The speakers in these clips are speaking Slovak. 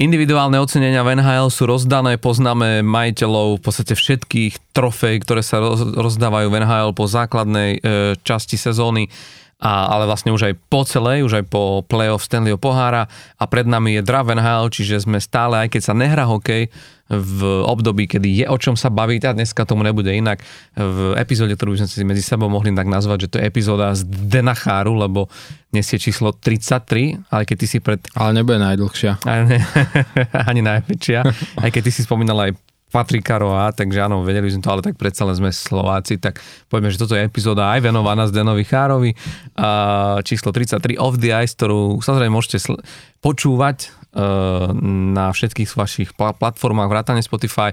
Individuálne ocenenia v NHL sú rozdané, poznáme majiteľov v podstate všetkých trofej, ktoré sa rozdávajú v NHL po základnej e, časti sezóny a, ale vlastne už aj po celej, už aj po playoff Stanleyho pohára a pred nami je draft NHL, čiže sme stále, aj keď sa nehrá hokej, v období, kedy je o čom sa baviť a dneska tomu nebude inak. V epizóde, ktorú sme si medzi sebou mohli tak nazvať, že to je epizóda z Denacháru, lebo dnes je číslo 33, ale keď ty si pred... Ale nebude najdlhšia. Ani, ani najväčšia. Aj keď ty si spomínal aj Patrika Roa, takže áno, vedeli sme to, ale tak predsa len sme Slováci, tak povieme, že toto je epizóda aj venovaná Zdenovi Chárovi, a číslo 33 Off the Ice, ktorú samozrejme môžete sl- počúvať uh, na všetkých vašich pl- platformách, vrátane Spotify,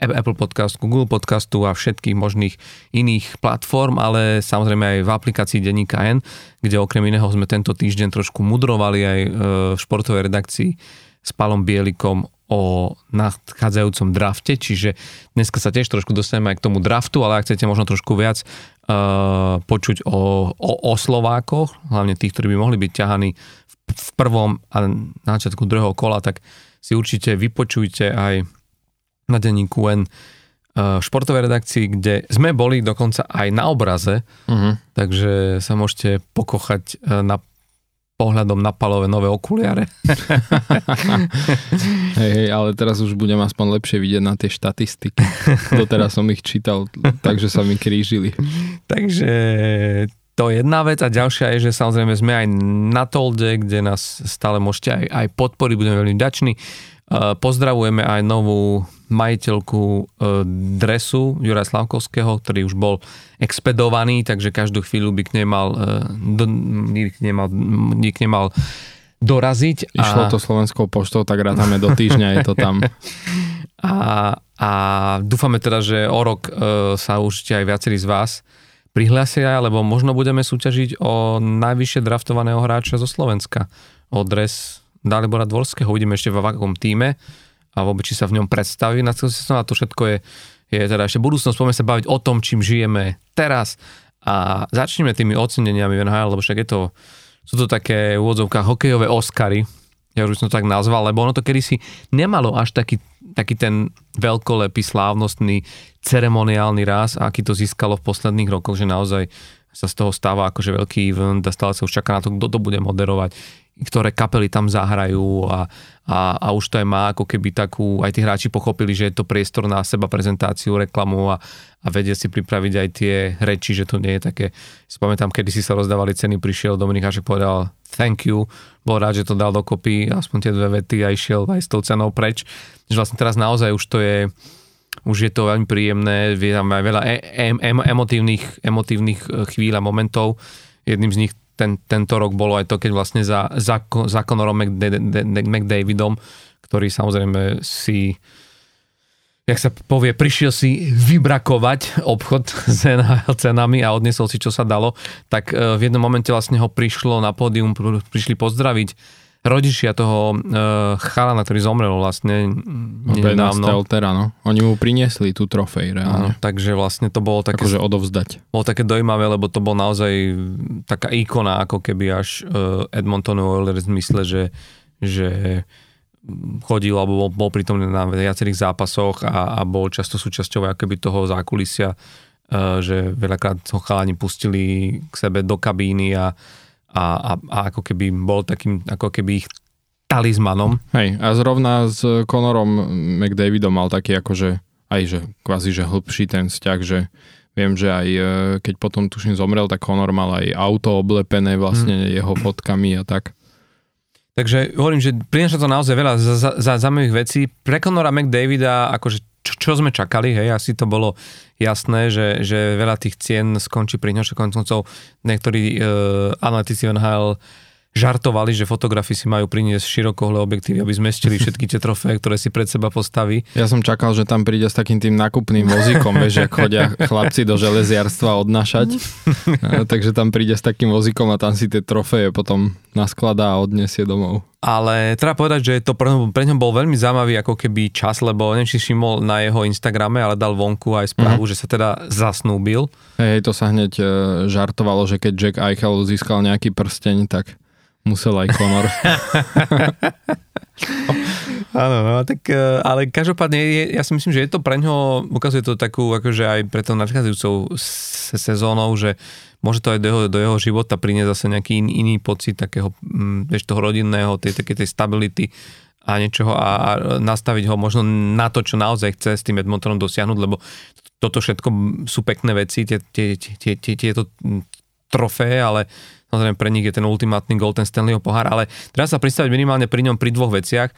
Apple Podcast, Google Podcastu a všetkých možných iných platform, ale samozrejme aj v aplikácii Denníka N, kde okrem iného sme tento týždeň trošku mudrovali aj v športovej redakcii s Palom Bielikom o nadchádzajúcom drafte, čiže dneska sa tiež trošku dostaneme aj k tomu draftu, ale ak chcete možno trošku viac uh, počuť o, o, o Slovákoch, hlavne tých, ktorí by mohli byť ťahaní v, v prvom a na začiatku druhého kola, tak si určite vypočujte aj na denníku N uh, športovej redakcii, kde sme boli dokonca aj na obraze, uh-huh. takže sa môžete pokochať uh, na pohľadom na palové nové okuliare. hej, hej, ale teraz už budem aspoň lepšie vidieť na tie štatistiky. Doteraz som ich čítal, takže sa mi krížili. takže to je jedna vec a ďalšia je, že samozrejme sme aj na Tolde, kde nás stále môžete aj, aj podporiť, budeme veľmi ďační. Pozdravujeme aj novú majiteľku e, dresu Jura Slavkovského, ktorý už bol expedovaný, takže každú chvíľu by k nej mal, e, do, k nej mal, k nej mal doraziť. Išlo a... to slovenskou poštou, tak rátame do týždňa, je to tam. A, a dúfame teda, že o rok e, sa určite aj viacerí z vás prihlásia, lebo možno budeme súťažiť o najvyššie draftovaného hráča zo Slovenska. O dres Dalibora Dvorského. Uvidíme ešte v akom týme a vôbec či sa v ňom predstaví na celú a to všetko je, je teda ešte budúcnosť. Poďme sa baviť o tom, čím žijeme teraz a začneme tými oceneniami v NHL, lebo však je to, sú to také v úvodzovkách hokejové Oscary, ja už som to tak nazval, lebo ono to kedysi nemalo až taký, taký ten veľkolepý, slávnostný, ceremoniálny raz, aký to získalo v posledných rokoch, že naozaj sa z toho stáva akože veľký event a stále sa už čaká na to, kto to bude moderovať ktoré kapely tam zahrajú a, a, a už to aj má ako keby takú, aj tí hráči pochopili, že je to priestor na seba prezentáciu, reklamu a, a vedia si pripraviť aj tie reči, že to nie je také, spomínam, kedy si sa rozdávali ceny, prišiel Dominik Hašek povedal thank you, bol rád, že to dal dokopy, aspoň tie dve vety a išiel aj s tou cenou preč. Že vlastne teraz naozaj už to je, už je to veľmi príjemné, je tam aj veľa e- em- em- emotívnych, emotívnych e, chvíľ a momentov. Jedným z nich ten, tento rok bolo aj to, keď vlastne za, za, za Conorom McDavidom, ktorý samozrejme si jak sa povie, prišiel si vybrakovať obchod s cenami a odnesol si, čo sa dalo, tak e, v jednom momente vlastne ho prišlo na pódium, prišli pozdraviť rodičia toho uh, chalana, ktorý zomrel vlastne nedávno. Steltera, no. Oni mu priniesli tú trofej reálne. Áno, takže vlastne to bolo také... Akože odovzdať. Bolo také dojímavé, lebo to bol naozaj taká ikona, ako keby až uh, Edmonton Oilers v zmysle, že, že chodil alebo bol, bol pritom na viacerých zápasoch a, a bol často súčasťou akoby toho zákulisia, uh, že veľakrát ho chalani pustili k sebe do kabíny a a, a, a ako keby bol takým, ako keby ich talizmanom. Hej, a zrovna s Conorom McDavidom mal taký akože aj že kvázi, že hlbší ten vzťah, že viem, že aj e, keď potom tuším zomrel, tak Conor mal aj auto oblepené vlastne hmm. jeho fotkami a tak. Takže hovorím, že prináša to naozaj veľa zaujímavých vecí. Pre Conora McDavida akože čo, sme čakali, hej, asi to bolo jasné, že, že veľa tých cien skončí pri ňoše koncov. Niektorí e, analytici NHL žartovali, že fotografi si majú priniesť širokohle objektívy, aby zmestili všetky tie trofeje, ktoré si pred seba postaví. Ja som čakal, že tam príde s takým tým nakupným vozíkom, vieš, ak chodia chlapci do železiarstva odnašať. takže tam príde s takým vozíkom a tam si tie trofeje potom naskladá a odniesie domov. Ale treba povedať, že to pre, pre ňom bol veľmi zaujímavý ako keby čas, lebo neviem, či všimol na jeho Instagrame, ale dal vonku aj správu, mm. že sa teda zasnúbil. Hej, to sa hneď e, žartovalo, že keď Jack Eichel získal nejaký prsteň, tak musel aj Conor. Áno, no, tak, e, ale každopádne, je, ja si myslím, že je to pre ňoho, ukazuje to takú, akože aj pre to nadchádzajúcou sezónou, že môže to aj do jeho, do jeho života priniesť zase nejaký in, iný pocit takého, mm, vieš, toho rodinného, tej, tej, tej stability a niečoho a, a nastaviť ho možno na to, čo naozaj chce s tým Edmontonom dosiahnuť, lebo toto všetko sú pekné veci, tie, tie, tie, tie, tieto trofé, ale samozrejme pre nich je ten ultimátny Golden Stanleyho pohár, ale treba sa predstaviť minimálne pri ňom pri dvoch veciach.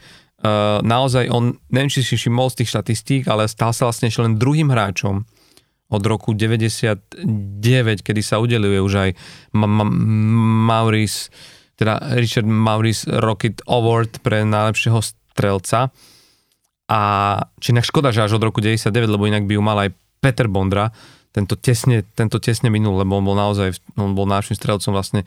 Uh, naozaj on, neviem, či si všimol z tých štatistík, ale stal sa vlastne ešte len druhým hráčom, od roku 99, kedy sa udeluje už aj Ma- Maurice, teda Richard Maurice Rocket Award pre najlepšieho strelca. A či inak škoda, že až od roku 99, lebo inak by ju mal aj Peter Bondra, tento tesne, tento tesne minul, lebo on bol naozaj, on bol našim strelcom vlastne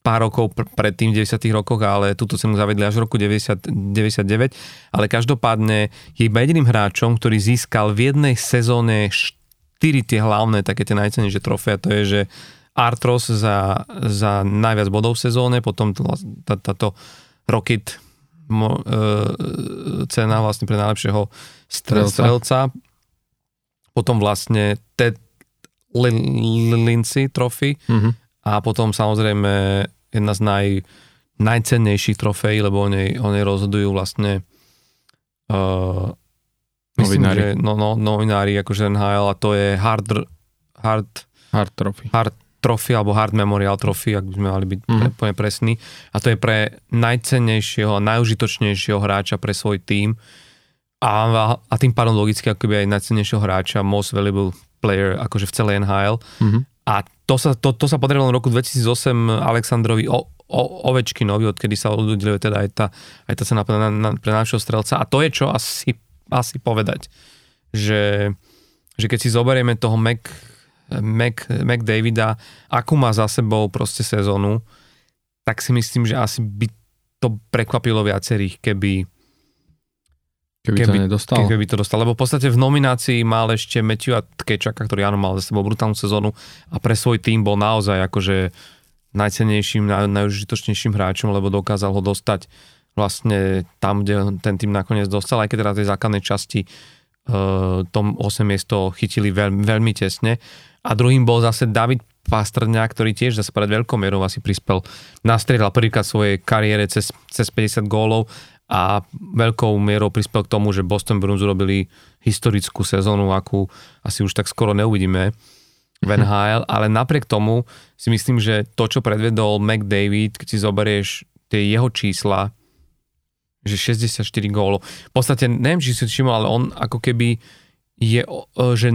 pár rokov pr- pred tým 90 rokoch, ale túto cenu zavedli až v roku 90, 99, ale každopádne je iba jediným hráčom, ktorý získal v jednej sezóne štyri tie hlavné, také tie najcenejšie trofea, to je, že Artros za, za najviac bodov v sezóne, potom tá, táto Rocket mo, e, cena vlastne pre najlepšieho strelca. strelca. Potom vlastne Ted Lindsay trofy mm-hmm. a potom samozrejme jedna z naj, najcennejších trofejí, lebo o nej, o nej rozhodujú vlastne uh, Myslím, novinári. že no, no, novinári akože NHL a to je hard, hard, hard trophy. Hard trophy alebo hard memorial trophy, ak by sme mali byť mm-hmm. pre, presní. A to je pre najcennejšieho a najužitočnejšieho hráča pre svoj tím a, a tým pádom logicky akoby aj najcennejšieho hráča, most valuable player akože v celej NHL. Mm-hmm. A to sa, to, to sa podarilo v roku 2008 Aleksandrovi o, o, Ovečkinovi, odkedy sa udeluje teda aj tá, aj tá cena pre, na, pre nášho strelca. A to je čo asi asi povedať, že, že keď si zoberieme toho Mac, Mac, Mac Davida, akú má za sebou proste sezónu, tak si myslím, že asi by to prekvapilo viacerých, keby Keby, keby to nedostal. Keby to dostal, lebo v podstate v nominácii mal ešte Matthewa Tkečaka, ktorý áno mal za sebou brutálnu sezónu a pre svoj tým bol naozaj akože najcenejším, naj, najužitočnejším hráčom, lebo dokázal ho dostať vlastne tam, kde ten tým nakoniec dostal, aj keď teda tej základnej časti uh, tom 8 miesto chytili veľ, veľmi tesne. A druhým bol zase David Pastrňák, ktorý tiež zase pred veľkou mierou asi prispel, nastrieľal prvýkrát svojej kariére cez, cez 50 gólov a veľkou mierou prispel k tomu, že Boston Bruins urobili historickú sezónu, akú asi už tak skoro neuvidíme v mhm. NHL, ale napriek tomu si myslím, že to, čo predvedol McDavid, keď si zoberieš tie jeho čísla, že 64 gólov. V podstate, neviem, či si všimol, ale on ako keby je, že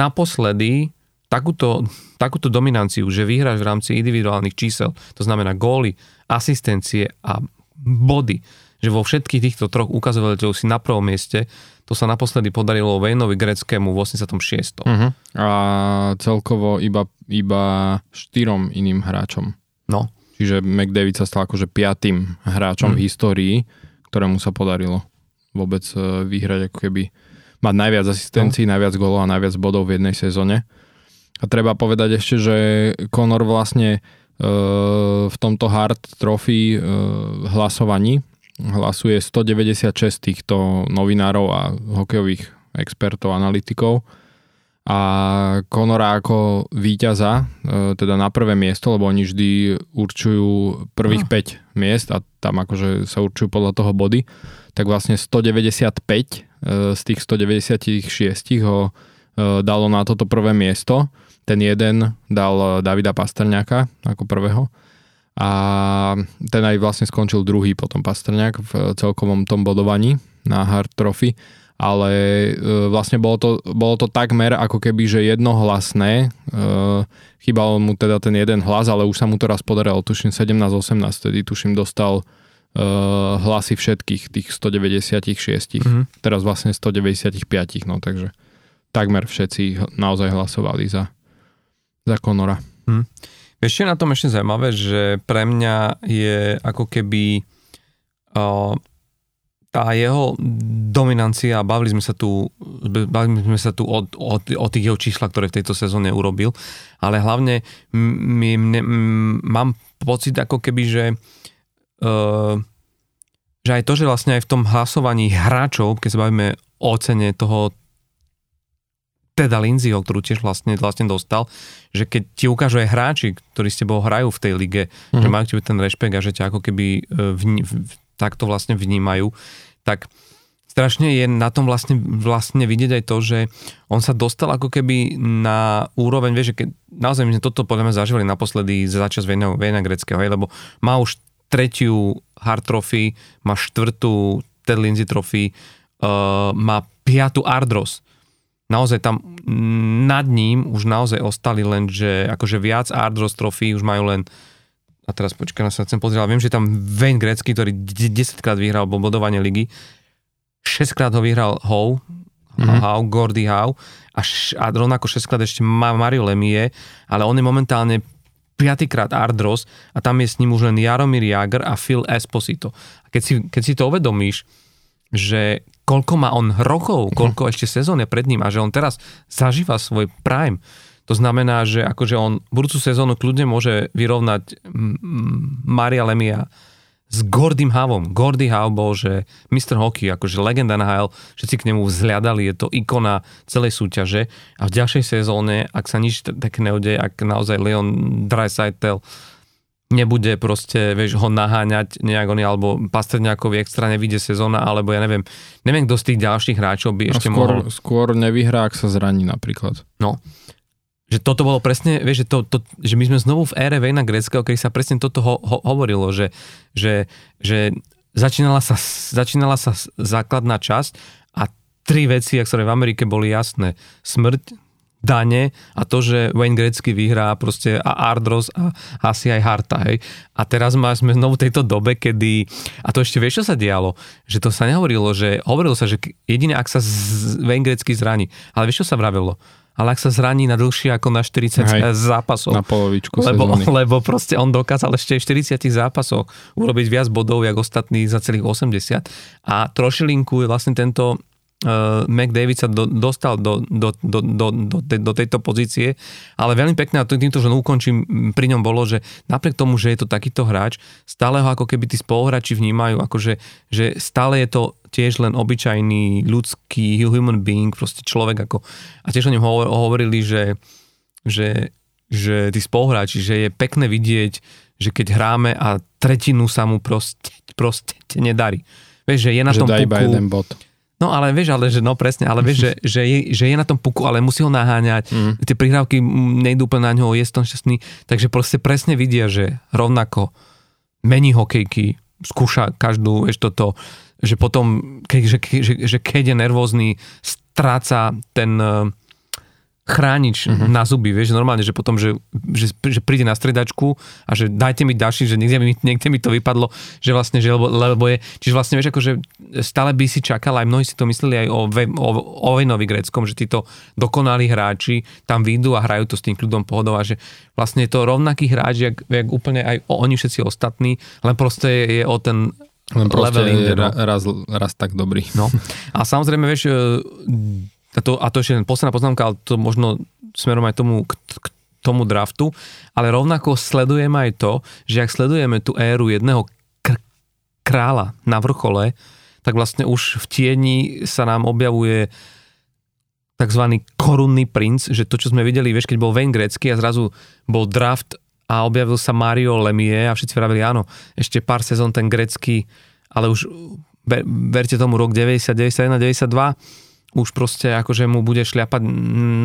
naposledy takúto, takúto dominanciu, že vyhráš v rámci individuálnych čísel, to znamená góly, asistencie a body, že vo všetkých týchto troch ukazovateľov si na prvom mieste, to sa naposledy podarilo Vejnovi Greckému v 86. Uh-huh. A celkovo iba, iba štyrom iným hráčom. No. Čiže McDavid sa stal akože piatým hráčom uh-huh. v histórii, ktorému sa podarilo vôbec e, vyhrať ako keby mať najviac asistencií, no. najviac golov a najviac bodov v jednej sezóne. A treba povedať ešte, že Conor vlastne e, v tomto hard trophy e, hlasovaní hlasuje 196 týchto novinárov a hokejových expertov, analytikov a Conora ako víťaza, e, teda na prvé miesto, lebo oni vždy určujú prvých no. 5 miest a tam akože sa určujú podľa toho body, tak vlastne 195 e, z tých 196 ho e, dalo na toto prvé miesto. Ten jeden dal Davida Pastrňáka ako prvého a ten aj vlastne skončil druhý potom Pastrňák v celkovom tom bodovaní na Hard Trophy ale e, vlastne bolo to, bolo to takmer ako keby, že jednohlasné. E, chýbal mu teda ten jeden hlas, ale už sa mu to raz podarilo, tuším 17-18, tedy tuším dostal e, hlasy všetkých tých 196, mm-hmm. teraz vlastne 195, no takže takmer všetci naozaj hlasovali za, za Konora. Mm. Vieš, je na tom ešte zaujímavé, že pre mňa je ako keby uh, tá jeho dominancia, bavili sme sa tu, bavili sme sa tu o, o, o tých jeho číslach, ktoré v tejto sezóne urobil, ale hlavne m, m, m, mám pocit ako keby, že uh, že aj to, že vlastne aj v tom hlasovaní hráčov, keď sa bavíme o cene toho teda Lindsayho, ktorú tiež vlastne, vlastne dostal, že keď ti ukážu aj hráči, ktorí s tebou hrajú v tej lige, mm-hmm. že mhm. majú tebe ten rešpekt a že ťa ako keby e, vní, takto vlastne vnímajú, tak strašne je na tom vlastne, vlastne vidieť aj to, že on sa dostal ako keby na úroveň, vieš, že keď naozaj my sme toto podľa mňa zažívali naposledy za čas Vejna, Vejna Greckého, hej, lebo má už tretiu hard trophy, má štvrtú Ted Lindsay trophy, uh, má piatu Ardros. Naozaj tam nad ním už naozaj ostali len, že akože viac Ardros trophy už majú len a teraz počkaj, sa chcem pozrieť, viem, že tam Wayne Gretzky, ktorý 10 krát vyhral bodovanie ligy, 6 krát ho vyhral Howe, mm-hmm. Howe, Gordy Howe a, š, a rovnako 6 krát ešte Mario Lemie, ale on je momentálne piatýkrát Ardros a tam je s ním už len Jaromír Jager a Phil Esposito. A keď si, keď si to uvedomíš, že koľko má on rokov, koľko ešte sezón je pred ním a že on teraz zažíva svoj prime, to znamená, že akože on budúcu sezónu kľudne môže vyrovnať Maria Lemia s Gordym Havom. Gordy Hav bol, že Mr. Hockey, akože legenda NHL, všetci k nemu vzhľadali, je to ikona celej súťaže a v ďalšej sezóne, ak sa nič tak neudeje, ak naozaj Leon Dreisaitl nebude proste, vieš, ho naháňať nejak oni, alebo Pastrňákovi extra nevíde sezóna, alebo ja neviem, neviem, kto z tých ďalších hráčov by ešte skôr, mohol... Skôr nevyhrá, ak sa zraní napríklad. No, že toto bolo presne, vieš, že, to, to, že my sme znovu v ére Vejna Greckého, kedy sa presne toto ho, ho, hovorilo, že, že, že začínala, sa, začínala sa základná časť a tri veci, ktoré v Amerike boli jasné. Smrť, dane a to, že Wayne Gretzky vyhrá proste a Ardros a asi aj Harta, hej. A teraz má, sme znovu v tejto dobe, kedy, a to ešte vieš, čo sa dialo, že to sa nehovorilo, že hovorilo sa, že jedine ak sa z, Wayne Gretzky zraní, ale vieš, čo sa vravelo? ale ak sa zraní na dlhšie ako na 40 Hej, zápasov. Na polovičku lebo, sezóny. lebo proste on dokázal ešte v 40 zápasoch urobiť viac bodov, jak ostatní za celých 80. A trošilinku je vlastne tento uh, McDavid sa do, dostal do, do, do, do, do, do tejto pozície, ale veľmi pekné a týmto, že ukončím, pri ňom bolo, že napriek tomu, že je to takýto hráč, stále ho ako keby tí spoluhráči vnímajú, akože že stále je to tiež len obyčajný ľudský human being, proste človek ako, a tiež o ňom hovorili, že, že, že tí spoluhráči, že je pekné vidieť, že keď hráme a tretinu sa mu proste, proste nedarí. Vieš, že je na že tom puku... iba jeden bod. No ale vieš, ale že no presne, ale vieš, že, že, je, že je na tom puku, ale musí ho naháňať, mm. tie prihrávky nejdú úplne na ňo, je tom šťastný, takže proste presne vidia, že rovnako mení hokejky, skúša každú, vieš, toto, že potom, keď, že, že, že keď je nervózny, stráca ten uh, chránič mm-hmm. na zuby, vieš, normálne, že potom, že, že, že príde na stredačku a že dajte mi ďalší, že niekde mi, niekde mi to vypadlo, že vlastne, že lebo, lebo je, čiže vlastne, vieš, akože stále by si čakal, aj mnohí si to mysleli aj o, o, o Vejnovi Greckom, že títo dokonalí hráči tam výjdu a hrajú to s tým kľudom pohodou a že vlastne je to rovnaký hráč, jak, jak úplne aj oni všetci ostatní, len proste je, je o ten len proste je no. raz, raz tak dobrý. No. A samozrejme, vieš, e, a to, a to ešte posledná poznámka, ale to možno smerom aj tomu, k, k tomu draftu, ale rovnako sledujeme aj to, že ak sledujeme tú éru jedného kr- kráľa na vrchole, tak vlastne už v tieni sa nám objavuje tzv. korunný princ, že to, čo sme videli, vieš, keď bol Wayne Gretzky a zrazu bol draft a objavil sa Mario Lemie a všetci vravili, áno, ešte pár sezón ten grecký, ale už ver, verte tomu rok 90, 91, 92, už proste akože mu bude šľapať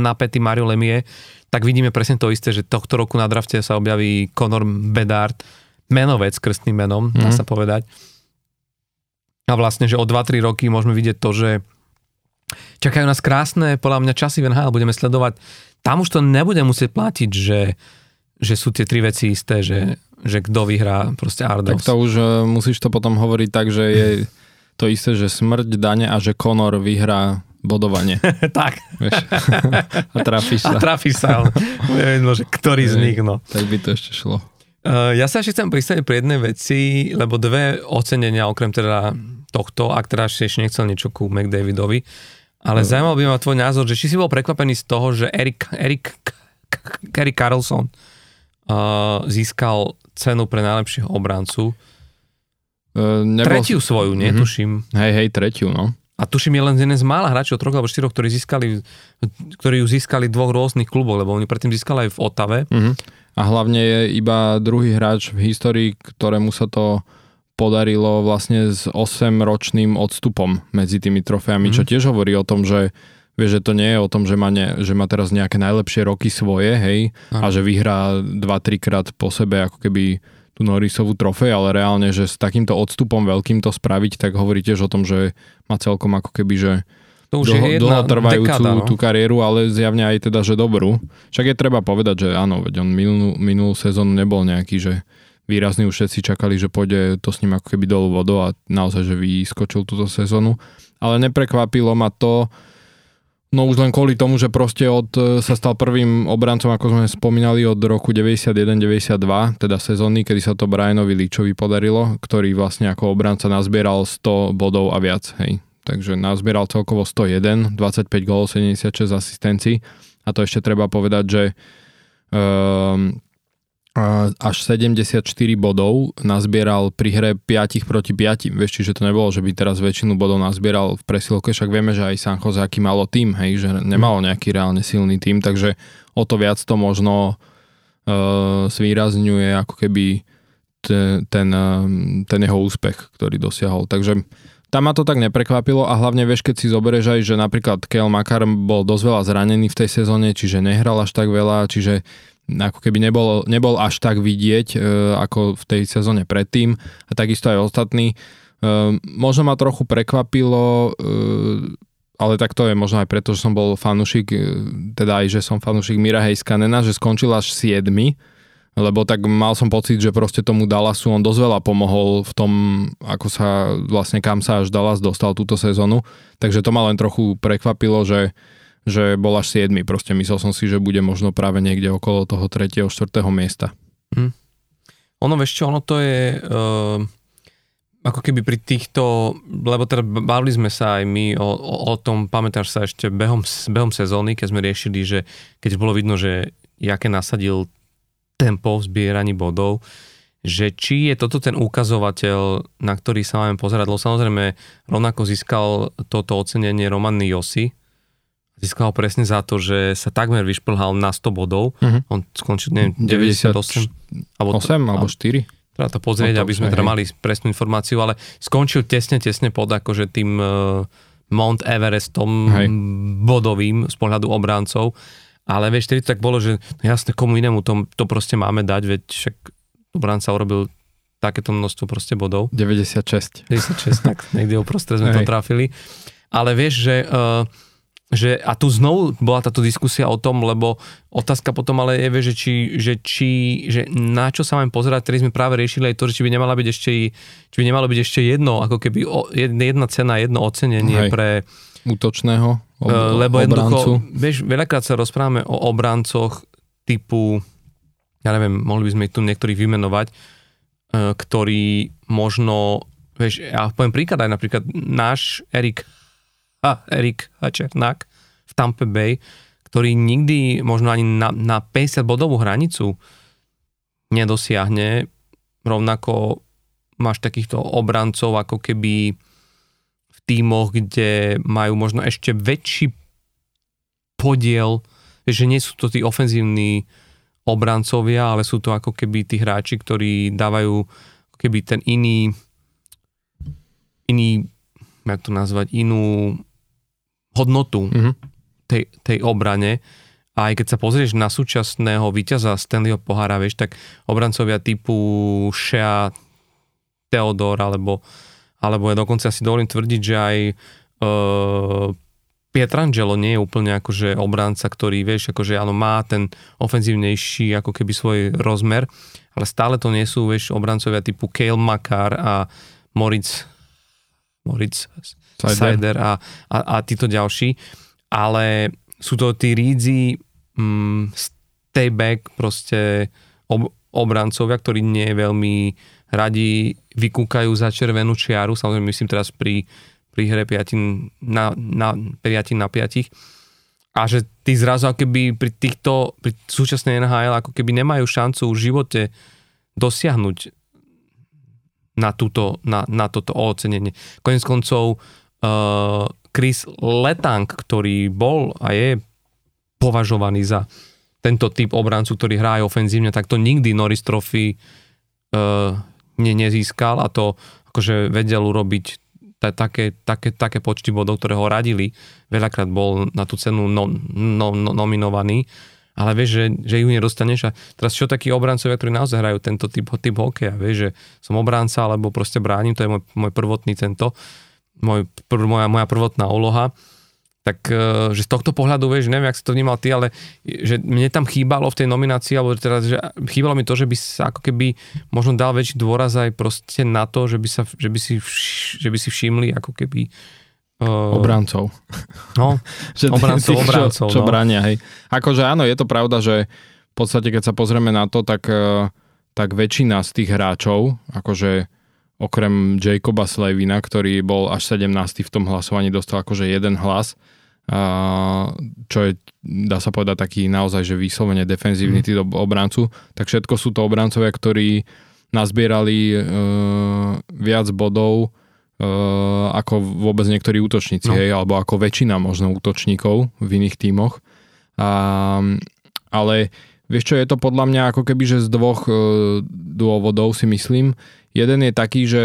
na pety Mario Lemie, tak vidíme presne to isté, že tohto roku na drafte sa objaví Conor Bedard, menovec krstným menom, dá mhm. sa povedať. A vlastne, že o 2-3 roky môžeme vidieť to, že čakajú nás krásne, podľa mňa časy v NHL, budeme sledovať. Tam už to nebude musieť platiť, že že sú tie tri veci isté, že, že kto vyhrá proste Ardos. Tak to už uh, musíš to potom hovoriť tak, že je to isté, že smrť, dane a že Conor vyhrá bodovanie. tak. Vieš? a trafíš sa. A trafíš sa. no, že ktorý z nich, no. Tak by to ešte šlo. Uh, ja sa ešte chcem pristaviť pri jednej veci, lebo dve ocenenia, okrem teda tohto, ak teda ešte nechcel niečo ku McDavidovi, ale no. zaujímal by ma tvoj názor, že či si bol prekvapený z toho, že Erik, Erik, Erik Carlson uh, získal cenu pre najlepšieho obrancu. Uh, nebol... Tretiu svoju, mm-hmm. netuším. Hej, hej, tretiu, no. A tuším je len jeden z mála hráčov, troch alebo štyroch, ktorí, získali, ktorí ju získali v dvoch rôznych kluboch, lebo oni predtým získali aj v Otave. Uh-huh. A hlavne je iba druhý hráč v histórii, ktorému sa to podarilo vlastne s 8-ročným odstupom medzi tými trofejami, uh-huh. čo tiež hovorí o tom, že Vieš, že to nie je o tom, že má, ne, že má teraz nejaké najlepšie roky svoje, hej, uh-huh. a že vyhrá 2-3 krát po sebe ako keby tú Norrisovú trofej, ale reálne, že s takýmto odstupom veľkým to spraviť, tak hovorí tiež o tom, že má celkom ako keby, že to už dlho, je jedna trvajúcu dekáda, no? tú kariéru, ale zjavne aj teda, že dobrú. Však je treba povedať, že áno, veď on minulú, minulú sezónu nebol nejaký, že výrazný už všetci čakali, že pôjde to s ním ako keby dolu vodou a naozaj, že vyskočil túto sezónu. Ale neprekvapilo ma to, No už len kvôli tomu, že proste od, e, sa stal prvým obrancom, ako sme spomínali, od roku 91-92, teda sezóny, kedy sa to Brianovi Líčovi podarilo, ktorý vlastne ako obranca nazbieral 100 bodov a viac. Hej. Takže nazbieral celkovo 101, 25 gólov, 76 asistencií. A to ešte treba povedať, že um, až 74 bodov nazbieral pri hre 5 proti 5. Vieš, čiže to nebolo, že by teraz väčšinu bodov nazbieral v presilovke, však vieme, že aj San Jose aký malo tým, hej, že nemalo nejaký reálne silný tým, takže o to viac to možno uh, zvýrazňuje ako keby ten, ten, ten jeho úspech, ktorý dosiahol. Takže tam ma to tak neprekvapilo a hlavne vieš, keď si zoberieš aj, že napríklad Kel Makar bol dosť veľa zranený v tej sezóne, čiže nehral až tak veľa, čiže ako keby nebol, nebol až tak vidieť e, ako v tej sezóne predtým a takisto aj ostatní. E, možno ma trochu prekvapilo, e, ale tak to je možno aj preto, že som bol fanúšik, e, teda aj, že som fanúšik Mira Hejskanena, že skončil až 7 lebo tak mal som pocit, že proste tomu Dallasu on dosť veľa pomohol v tom, ako sa vlastne kam sa až Dallas dostal túto sezónu. Takže to ma len trochu prekvapilo, že že bol až 7. Proste myslel som si, že bude možno práve niekde okolo toho 3. 4. miesta. Hmm. Ono, vieš čo, ono to je uh, ako keby pri týchto, lebo teda bavili sme sa aj my o, o, o tom, pamätáš sa ešte behom, behom sezóny, keď sme riešili, že keď bolo vidno, že jaké nasadil tempo v zbieraní bodov, že či je toto ten ukazovateľ, na ktorý sa máme pozerať, lebo samozrejme rovnako získal toto ocenenie Roman Josi, Získal presne za to, že sa takmer vyšplhal na 100 bodov. Uh-huh. On skončil, neviem, 98 alebo, 8 alebo 4. Treba to pozrieť, aby sme teda mali presnú informáciu, ale skončil tesne, tesne pod akože tým uh, Mount Everestom hej. bodovým z pohľadu obráncov. Ale vieš, vtedy tak bolo, že no jasne, komu inému to, to proste máme dať, veď však obránca urobil takéto množstvo proste bodov. 96. 96, tak niekde uprostred sme hej. to trafili. Ale vieš, že uh, že, a tu znovu bola táto diskusia o tom, lebo otázka potom ale je, že, či, že, či, že na čo sa máme pozerať, ktorý sme práve riešili aj to, že či by nemala byť ešte, či by nemalo byť ešte jedno, ako keby jedna cena, jedno ocenenie Hej. pre útočného ob, uh, lebo jednoducho, vieš, veľakrát sa rozprávame o obrancoch typu, ja neviem, mohli by sme ich tu niektorých vymenovať, uh, ktorí možno, vieš, ja poviem príklad aj napríklad náš Erik a Erik Hačernák v Tampa Bay, ktorý nikdy možno ani na, na 50 bodovú hranicu nedosiahne. Rovnako máš takýchto obrancov ako keby v tímoch, kde majú možno ešte väčší podiel, že nie sú to tí ofenzívni obrancovia, ale sú to ako keby tí hráči, ktorí dávajú keby ten iný iný, jak to nazvať, inú hodnotu mm-hmm. tej, tej obrane. A aj keď sa pozrieš na súčasného víťaza Stanleyho pohára, vieš, tak obrancovia typu Shea, Theodor, alebo, alebo ja dokonca si dovolím tvrdiť, že aj uh, Pietrangelo nie je úplne akože obranca, ktorý, vieš, akože áno, má ten ofenzívnejší ako keby svoj rozmer, ale stále to nie sú, vieš, obrancovia typu Kale Makar a Moritz Moritz Sider a, a, a títo ďalší, ale sú to tí rídzi mm, stay back proste ob, obrancovia, ktorí nie veľmi radi vykúkajú za červenú čiaru, samozrejme myslím teraz pri, pri hre 5 na, na, 5 na 5 a že tí zrazu keby pri týchto, pri súčasnej NHL ako keby nemajú šancu v živote dosiahnuť na, túto, na, na toto ocenenie. Konec koncov uh, Chris Letang, ktorý bol a je považovaný za tento typ obrancu, ktorý hrá aj ofenzívne, tak to nikdy Norris Trophy uh, ne, nezískal a to akože vedel urobiť také, také, také počty bodov, ktoré ho radili. Veľakrát bol na tú cenu no, no, no, nominovaný, ale vieš, že, že ju nedostaneš a teraz čo takí obrancovia, ktorí naozaj hrajú tento typ, typ hokeja, vieš, že som obranca alebo proste bránim, to je môj, môj prvotný tento, môj, pr, moja, moja prvotná úloha. Tak e, že z tohto pohľadu, vieš, neviem, ak si to vnímal ty, ale že mne tam chýbalo v tej nominácii, alebo teraz, že chýbalo mi to, že by sa ako keby možno dal väčší dôraz aj proste na to, že by, sa, že by, si, že by si všimli ako keby Uh, obrancov. No, že obrancov, obrancov. Čo, čo no. bránia, hej. Akože áno, je to pravda, že v podstate, keď sa pozrieme na to, tak, tak väčšina z tých hráčov, akože okrem Jacoba Slevina, ktorý bol až 17. v tom hlasovaní, dostal akože jeden hlas, čo je, dá sa povedať, taký naozaj, že vyslovene defenzívny mm. obrancu, tak všetko sú to obrancovia, ktorí nazbierali uh, viac bodov ako vôbec niektorí útočníci, no. hej, alebo ako väčšina možno útočníkov v iných tímoch. Uh, ale vieš čo, je to podľa mňa ako keby, že z dvoch uh, dôvodov si myslím. Jeden je taký, že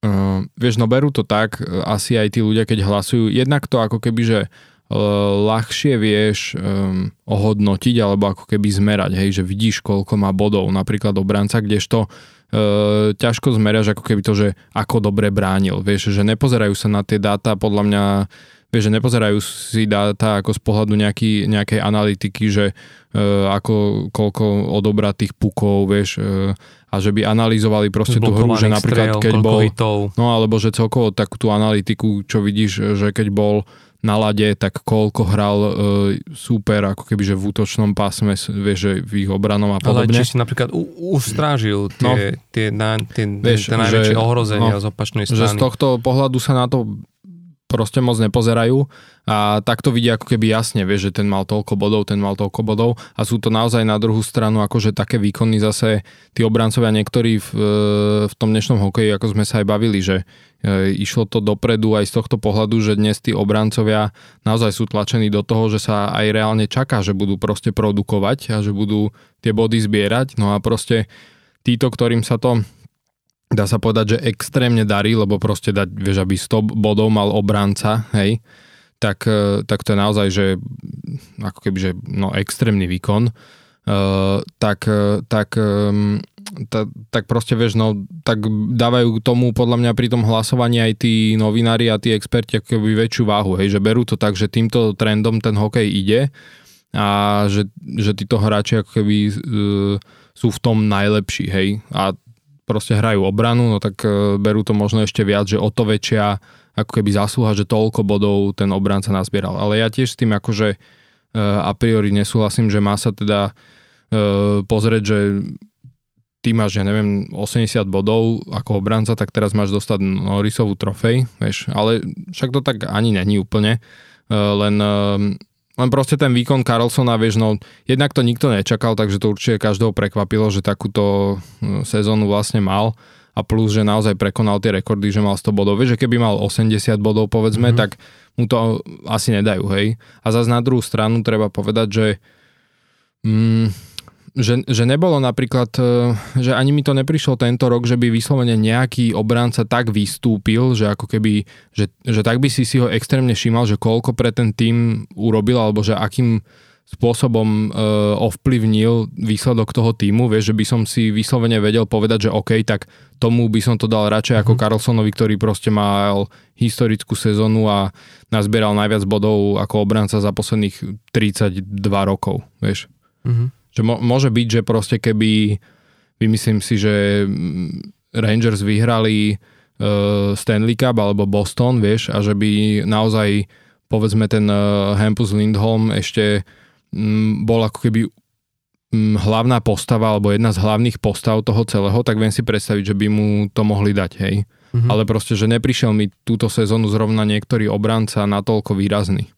Uh, vieš, no berú to tak, uh, asi aj tí ľudia, keď hlasujú, jednak to ako keby, že uh, ľahšie vieš um, ohodnotiť alebo ako keby zmerať, hej, že vidíš, koľko má bodov, napríklad obranca, kdežto uh, ťažko zmeraš ako keby to, že ako dobre bránil, vieš, že nepozerajú sa na tie dáta, podľa mňa vieš, že nepozerajú si dáta ako z pohľadu nejaký, nejakej analytiky, že uh, ako, koľko odobratých pukov, vieš, uh, a že by analyzovali proste tú hru, že napríklad keď bol, hitov. no alebo že celkovo takú tú analytiku, čo vidíš, že keď bol na lade, tak koľko hral e, super, ako keby, že v útočnom pásme, vieš, že v ich obranom a podobne. Ale či si napríklad u, ustrážil tie, no, tie, na, tie, vieš, tie najväčšie že, ohrozenia no, z opačnej strany. Že z tohto pohľadu sa na to proste moc nepozerajú a tak to vidia ako keby jasne, vieš, že ten mal toľko bodov, ten mal toľko bodov a sú to naozaj na druhú stranu akože také výkony zase tí obrancovia niektorí v, e, v tom dnešnom hokeji, ako sme sa aj bavili, že e, išlo to dopredu aj z tohto pohľadu, že dnes tí obrancovia naozaj sú tlačení do toho, že sa aj reálne čaká, že budú proste produkovať a že budú tie body zbierať, no a proste títo, ktorým sa to dá sa povedať, že extrémne darí, lebo proste dať, vieš, aby 100 bodov mal obranca, hej, tak, e, tak to je naozaj, že ako keby, že no, extrémny výkon, uh, tak, e, tak, um, ta, tak proste, vieš, no, tak dávajú tomu podľa mňa pri tom hlasovaní aj tí novinári a tí experti ako keby väčšiu váhu, hej, že berú to tak, že týmto trendom ten hokej ide a že, že títo hráči ako keby uh, sú v tom najlepší, hej, a proste hrajú obranu, no tak e, berú to možno ešte viac, že o to väčšia ako keby zásluha, že toľko bodov ten obranca nazbieral. Ale ja tiež s tým akože e, a priori nesúhlasím, že má sa teda e, pozrieť, že ty máš, ja neviem, 80 bodov ako obranca, tak teraz máš dostať Norrisovú trofej, vieš, ale však to tak ani není úplne, len len proste ten výkon Carlsona, vieš, no jednak to nikto nečakal, takže to určite každého prekvapilo, že takúto no, sezónu vlastne mal a plus, že naozaj prekonal tie rekordy, že mal 100 bodov. Vieš, že keby mal 80 bodov, povedzme, mm-hmm. tak mu to asi nedajú, hej. A zase na druhú stranu treba povedať, že mm, že, že nebolo napríklad, e, že ani mi to neprišlo tento rok, že by vyslovene nejaký obránca tak vystúpil, že ako keby, že, že tak by si si ho extrémne všímal, že koľko pre ten tým urobil, alebo že akým spôsobom uh, ovplyvnil výsledok toho týmu, vieš, že by som si vyslovene vedel povedať, že OK, tak tomu by som to dal radšej ako. Carlsonovi, ktorý proste mal historickú sezónu a nazbieral najviac bodov ako obranca za posledných 32 rokov, vieš. Mm-hmm. Že môže byť, že proste keby, vymyslím si, že mm, Rangers vyhrali uh, Stanley Cup alebo Boston, vieš, a že by naozaj povedzme ten uh, Hampus Lindholm ešte um, bol ako keby mm, hlavná postava alebo jedna z hlavných postav toho celého, tak viem si predstaviť, že by mu to mohli dať, hej. Mm-hmm. Ale proste, že neprišiel mi túto sezónu zrovna niektorý obranca natoľko výrazný.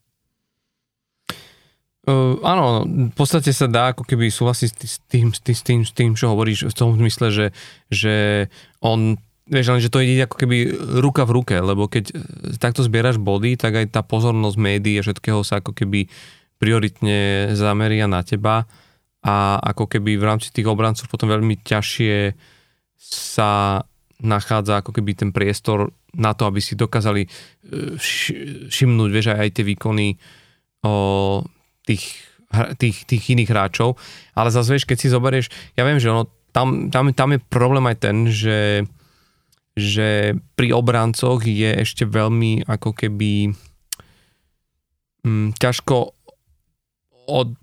Uh, áno, v podstate sa dá ako keby súhlasiť s tým, s tým, s tým, s tým čo hovoríš v tom zmysle, že, že on Vieš, len, že to ide ako keby ruka v ruke, lebo keď takto zbieraš body, tak aj tá pozornosť médií a všetkého sa ako keby prioritne zameria na teba a ako keby v rámci tých obrancov potom veľmi ťažšie sa nachádza ako keby ten priestor na to, aby si dokázali e, všimnúť, vieš, aj tie výkony o, tých, tých, tých iných hráčov. Ale zase, vieš, keď si zoberieš, ja viem, že ono, tam, tam, tam je problém aj ten, že, že pri obrancoch je ešte veľmi ako keby hm, ťažko od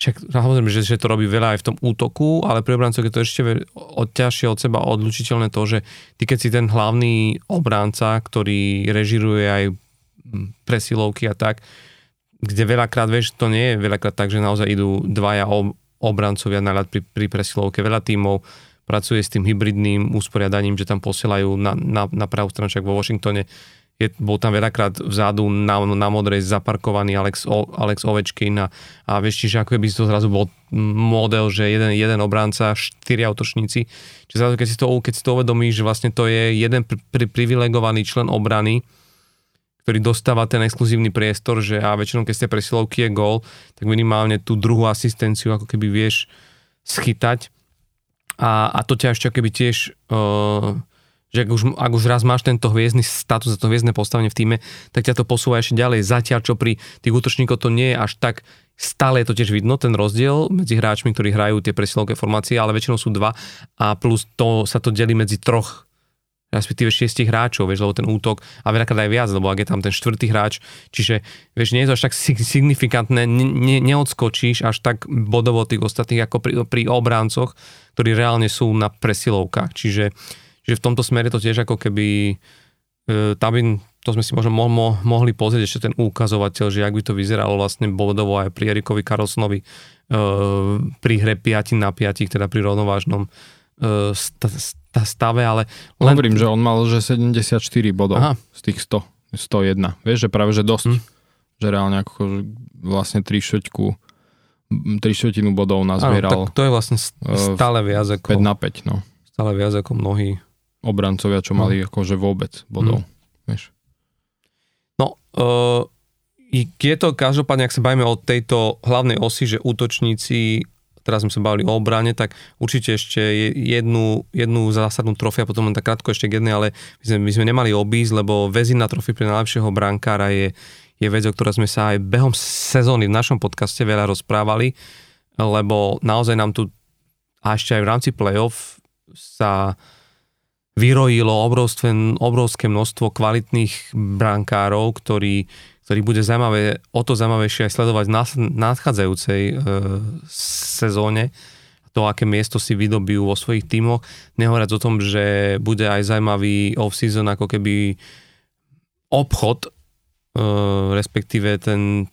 však samozrejme, že, že to robí veľa aj v tom útoku, ale pri obrancoch je to ešte od, ťažšie od seba odlučiteľné to, že ty keď si ten hlavný obránca, ktorý režiruje aj hm, presilovky a tak, kde veľakrát, vieš, to nie je veľakrát tak, že naozaj idú dvaja obrancovia na pri, pri presilovke. Veľa tímov pracuje s tým hybridným usporiadaním, že tam posielajú na, na, na pravú stranu, vo Washingtone je, bol tam veľakrát vzadu na, na modrej zaparkovaný Alex, o, Alex Ovečkin a, a vieš, čiže ako by to zrazu bol model, že jeden, jeden obránca, štyri autočníci. Čiže zrazu, keď si to, keď si to uvedomíš, že vlastne to je jeden pri, pri, privilegovaný člen obrany, ktorý dostáva ten exkluzívny priestor, že a väčšinou keď ste presilovky je gól, tak minimálne tú druhú asistenciu ako keby vieš schytať. A, a to ťa ešte keby tiež uh, že ak už, ak už raz máš tento hviezdny status a to hviezdne postavenie v týme, tak ťa to posúva ešte ďalej. Zatiaľ, čo pri tých útočníkov to nie je až tak, stále je to tiež vidno, ten rozdiel medzi hráčmi, ktorí hrajú tie presilovké formácie, ale väčšinou sú dva a plus to sa to delí medzi troch respektíve šiestich hráčov, vieš, lebo ten útok a veľakrát aj viac, lebo ak je tam ten štvrtý hráč, čiže vieš, nie je to až tak signifikantné, ne, neodskočíš až tak bodovo tých ostatných ako pri, pri obráncoch, ktorí reálne sú na presilovkách, čiže Čiže v tomto smere to tiež ako keby e, tam by, to sme si možno mo, mo, mohli pozrieť ešte ten ukazovateľ, že ak by to vyzeralo vlastne bodovo aj pri Erikovi Karlsonovi e, pri hre 5 na 5, teda pri rovnovážnom stave, ale... Len... Hovorím, že on mal že 74 bodov Aha. z tých 100, 101. Vieš, že práve že dosť. Hm. Že reálne ako vlastne 3 šťoťku 3 štvrtinu bodov nazbieral. Áno, tak to je vlastne e, stále viac ako... 5 na 5, no. Stále viac ako mnohí obrancovia, čo mali no. akože vôbec bodov. Hmm. Vieš. No, uh, je to každopádne, ak sa bavíme o tejto hlavnej osi, že útočníci, teraz sme sa bavili o obrane, tak určite ešte jednu, jednu zásadnú trofia, potom len tak krátko ešte jednej, ale my sme, my sme nemali obísť, lebo väzina trofy pre najlepšieho brankára je, je vec, o ktorej sme sa aj behom sezóny v našom podcaste veľa rozprávali, lebo naozaj nám tu a ešte aj v rámci playoff sa vyrojilo obrovské, obrovské množstvo kvalitných brankárov, ktorí, ktorý bude zaujímavé, o to zaujímavejšie aj sledovať v nadchádzajúcej e, sezóne to, aké miesto si vydobijú vo svojich tímoch. Nehovoriac o tom, že bude aj zaujímavý off-season ako keby obchod, e, respektíve ten,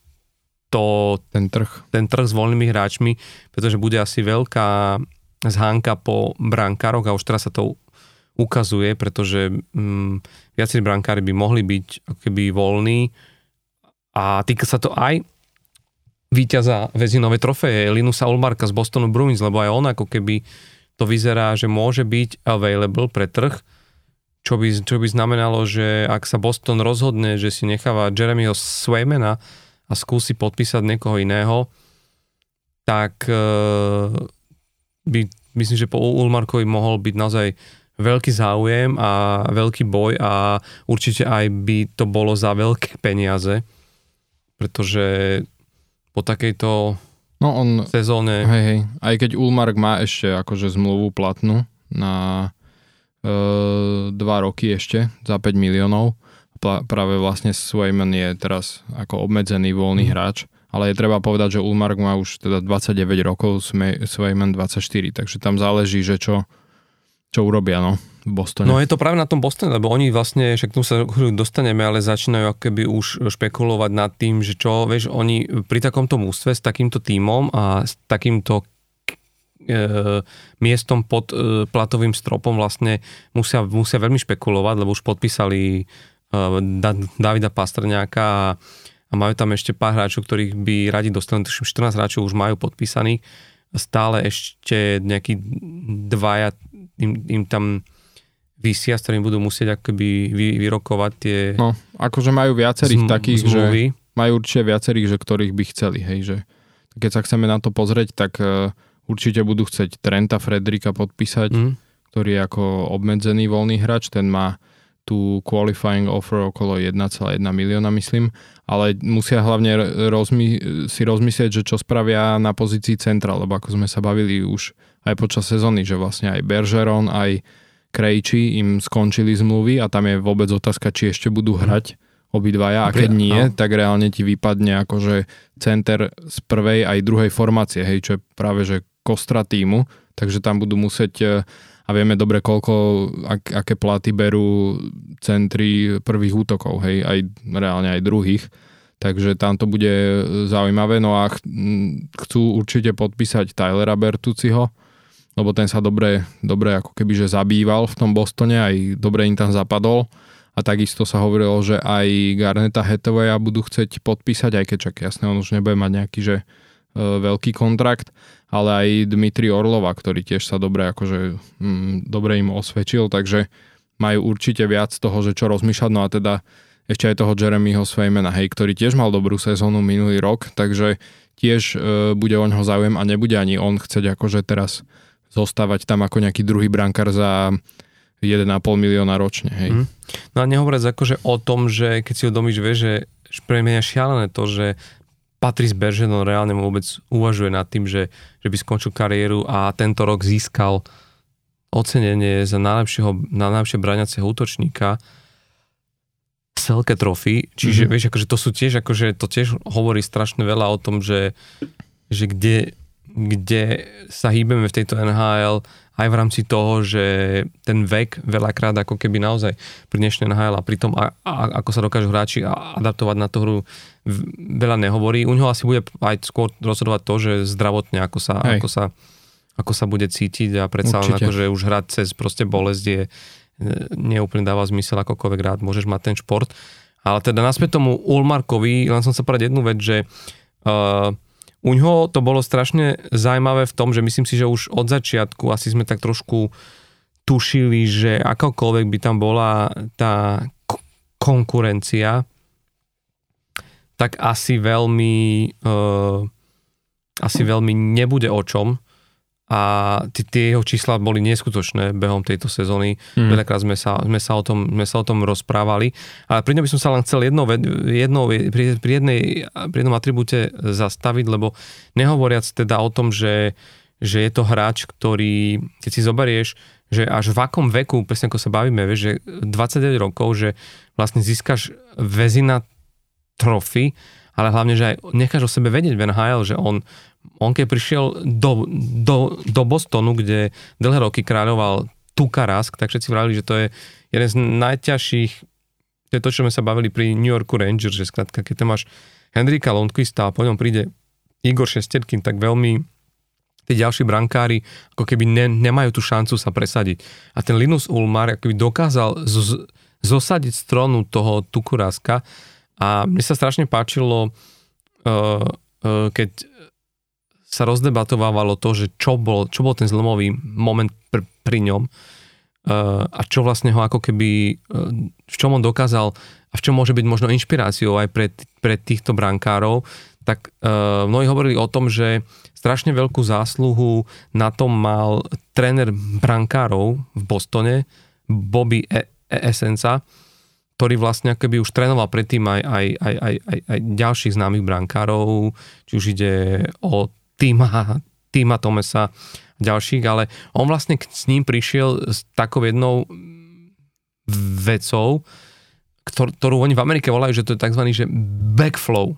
to, ten, trh. ten trh s voľnými hráčmi, pretože bude asi veľká zhánka po brankároch a už teraz sa to ukazuje, pretože mm, viacerí brankári by mohli byť ako keby voľní a týka sa to aj víťaza väzinovej trofeje Linusa Olmarka z Bostonu Bruins, lebo aj on ako keby to vyzerá, že môže byť available pre trh, čo by, čo by znamenalo, že ak sa Boston rozhodne, že si necháva Jeremyho Swaymana a skúsi podpísať niekoho iného, tak e, by, myslím, že po Ulmarkovi mohol byť naozaj veľký záujem a veľký boj a určite aj by to bolo za veľké peniaze, pretože po takejto no on, sezóne... Hej, hej, aj keď Ulmark má ešte akože zmluvu platnú na e, dva roky ešte za 5 miliónov, práve vlastne Swayman je teraz ako obmedzený voľný mm. hráč, ale je treba povedať, že Ulmark má už teda 29 rokov, Swayman 24, takže tam záleží, že čo čo urobia, no, Bostone. No je to práve na tom Bostone, lebo oni vlastne, však tu sa dostaneme, ale začínajú keby už špekulovať nad tým, že čo, vieš, oni pri takomto mústve s takýmto tímom a s takýmto e, miestom pod e, platovým stropom vlastne musia, musia veľmi špekulovať, lebo už podpísali e, da, Davida Pastrňáka a, a majú tam ešte pár hráčov, ktorých by radi dostali, 14 hráčov už majú podpísaných, stále ešte nejakí dvaja im, im tam vysia, s ktorým budú musieť akoby vy, vyrokovať tie No, akože majú viacerých zm- takých, zmluvy. že majú určite viacerých, že ktorých by chceli, hej, že keď sa chceme na to pozrieť, tak uh, určite budú chcieť Trenta Fredrika podpísať, Mm. ktorý je ako obmedzený voľný hráč, ten má tú qualifying offer okolo 1,1 milióna, myslím, ale musia hlavne rozmy, si rozmyslieť, že čo spravia na pozícii centra, lebo ako sme sa bavili už aj počas sezóny, že vlastne aj Bergeron, aj Krejči im skončili zmluvy a tam je vôbec otázka, či ešte budú hrať obidvaja a keď nie, no. tak reálne ti vypadne akože center z prvej aj druhej formácie, hej, čo je práve že kostra týmu, takže tam budú musieť e, a vieme dobre, koľko, ak, aké platy berú centri prvých útokov, hej, aj reálne aj druhých. Takže tam to bude zaujímavé. No a chcú určite podpísať Tylera Bertuciho, lebo ten sa dobre, dobre ako keby že zabýval v tom Bostone, aj dobre im tam zapadol. A takisto sa hovorilo, že aj Garneta Hathawaya budú chcieť podpísať, aj keď čak jasne, on už nebude mať nejaký že e, veľký kontrakt, ale aj Dmitri Orlova, ktorý tiež sa dobre, akože, mm, dobre im osvedčil, takže majú určite viac toho, že čo rozmýšľať, no a teda ešte aj toho Jeremyho Sveimena, hej, ktorý tiež mal dobrú sezónu minulý rok, takže tiež e, bude o ňoho záujem a nebude ani on chceť akože teraz zostávať tam ako nejaký druhý brankár za 1,5 milióna ročne, hej. Mm. No a nehovoriac akože o tom, že keď si uvedomíš, vieš, že pre mňa šialené to, že Patrice Bergeron reálne vôbec uvažuje nad tým, že, že by skončil kariéru a tento rok získal ocenenie za najlepšieho, na najlepšie braniaceho útočníka Selke trofy, čiže Mhm. vieš, akože to sú tiež, akože to tiež hovorí strašne veľa o tom, že, že kde, kde sa hýbeme v tejto NHL aj v rámci toho, že ten vek veľakrát ako keby naozaj pri dnešnej NHL a pri tom, a, a, ako sa dokážu hráči adaptovať na tú hru, veľa nehovorí. U neho asi bude aj skôr rozhodovať to, že zdravotne, ako sa, Hej. ako sa, ako sa bude cítiť a predsa len Určite. ako, že už hrať cez proste bolesť je e, neúplne dáva zmysel, akokoľvek rád môžeš mať ten šport. Ale teda naspäť tomu Ulmarkovi, len som sa povedať jednu vec, že uh, u ňoho to bolo strašne zaujímavé v tom, že myslím si, že už od začiatku asi sme tak trošku tušili, že akokoľvek by tam bola tá k- konkurencia, tak asi veľmi uh, asi veľmi nebude o čom a tie, jeho čísla boli neskutočné behom tejto sezóny. Mm. Veľakrát sme sa, sme, sa o tom, sme sa o tom rozprávali. Ale pri ňom by som sa len chcel jednou, ved- jednou, pri, pri, jednej, pri jednom atribúte zastaviť, lebo nehovoriac teda o tom, že, že je to hráč, ktorý, keď si zoberieš, že až v akom veku, presne ako sa bavíme, vieš, že 29 rokov, že vlastne získaš väzina trofy, ale hlavne, že aj necháš o sebe vedieť v NHL, že on, on keď prišiel do, do, do Bostonu, kde dlhé roky kráľoval Tuka Rask, tak všetci vravili, že to je jeden z najťažších, to je to, čo sme sa bavili pri New Yorku Rangers, že skrátka, keď tam máš Henrika Lundqvista a po ňom príde Igor Šesterkin, tak veľmi tí ďalší brankári ako keby ne, nemajú tú šancu sa presadiť. A ten Linus Ulmar ako keby dokázal z, zosadiť stronu toho Tukuraska a mne sa strašne páčilo, uh, uh, keď sa rozdebatovávalo to, že čo bol, čo bol ten zlomový moment pr- pri ňom uh, a čo vlastne ho ako keby, uh, v čom on dokázal a v čom môže byť možno inšpiráciou aj pre, pre týchto brankárov, tak uh, mnohí hovorili o tom, že strašne veľkú zásluhu na tom mal tréner brankárov v Bostone, Bobby e- e- Essenca, ktorý vlastne akoby už trénoval predtým aj, aj, aj, aj, aj, aj ďalších známych brankárov, či už ide o Týma, Týma Tomesa a ďalších, ale on vlastne s ním prišiel s takou jednou vecou, ktor- ktorú oni v Amerike volajú, že to je tzv. Že backflow.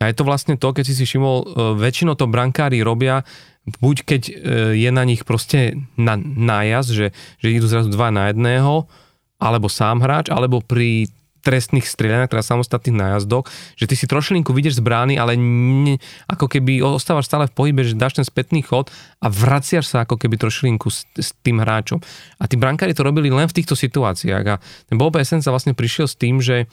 A je to vlastne to, keď si si všimol, e, väčšinou to brankári robia buď keď e, je na nich proste na, nájazd, že, že idú zrazu dva na jedného, alebo sám hráč, alebo pri trestných strieľaniach, teda samostatných nájazdoch, že ty si trošilinku vidieš z brány, ale ne, ako keby ostávaš stále v pohybe, že dáš ten spätný chod a vraciaš sa ako keby trošilinku s, s tým hráčom. A tí brankári to robili len v týchto situáciách a ten Bob Essence vlastne prišiel s tým, že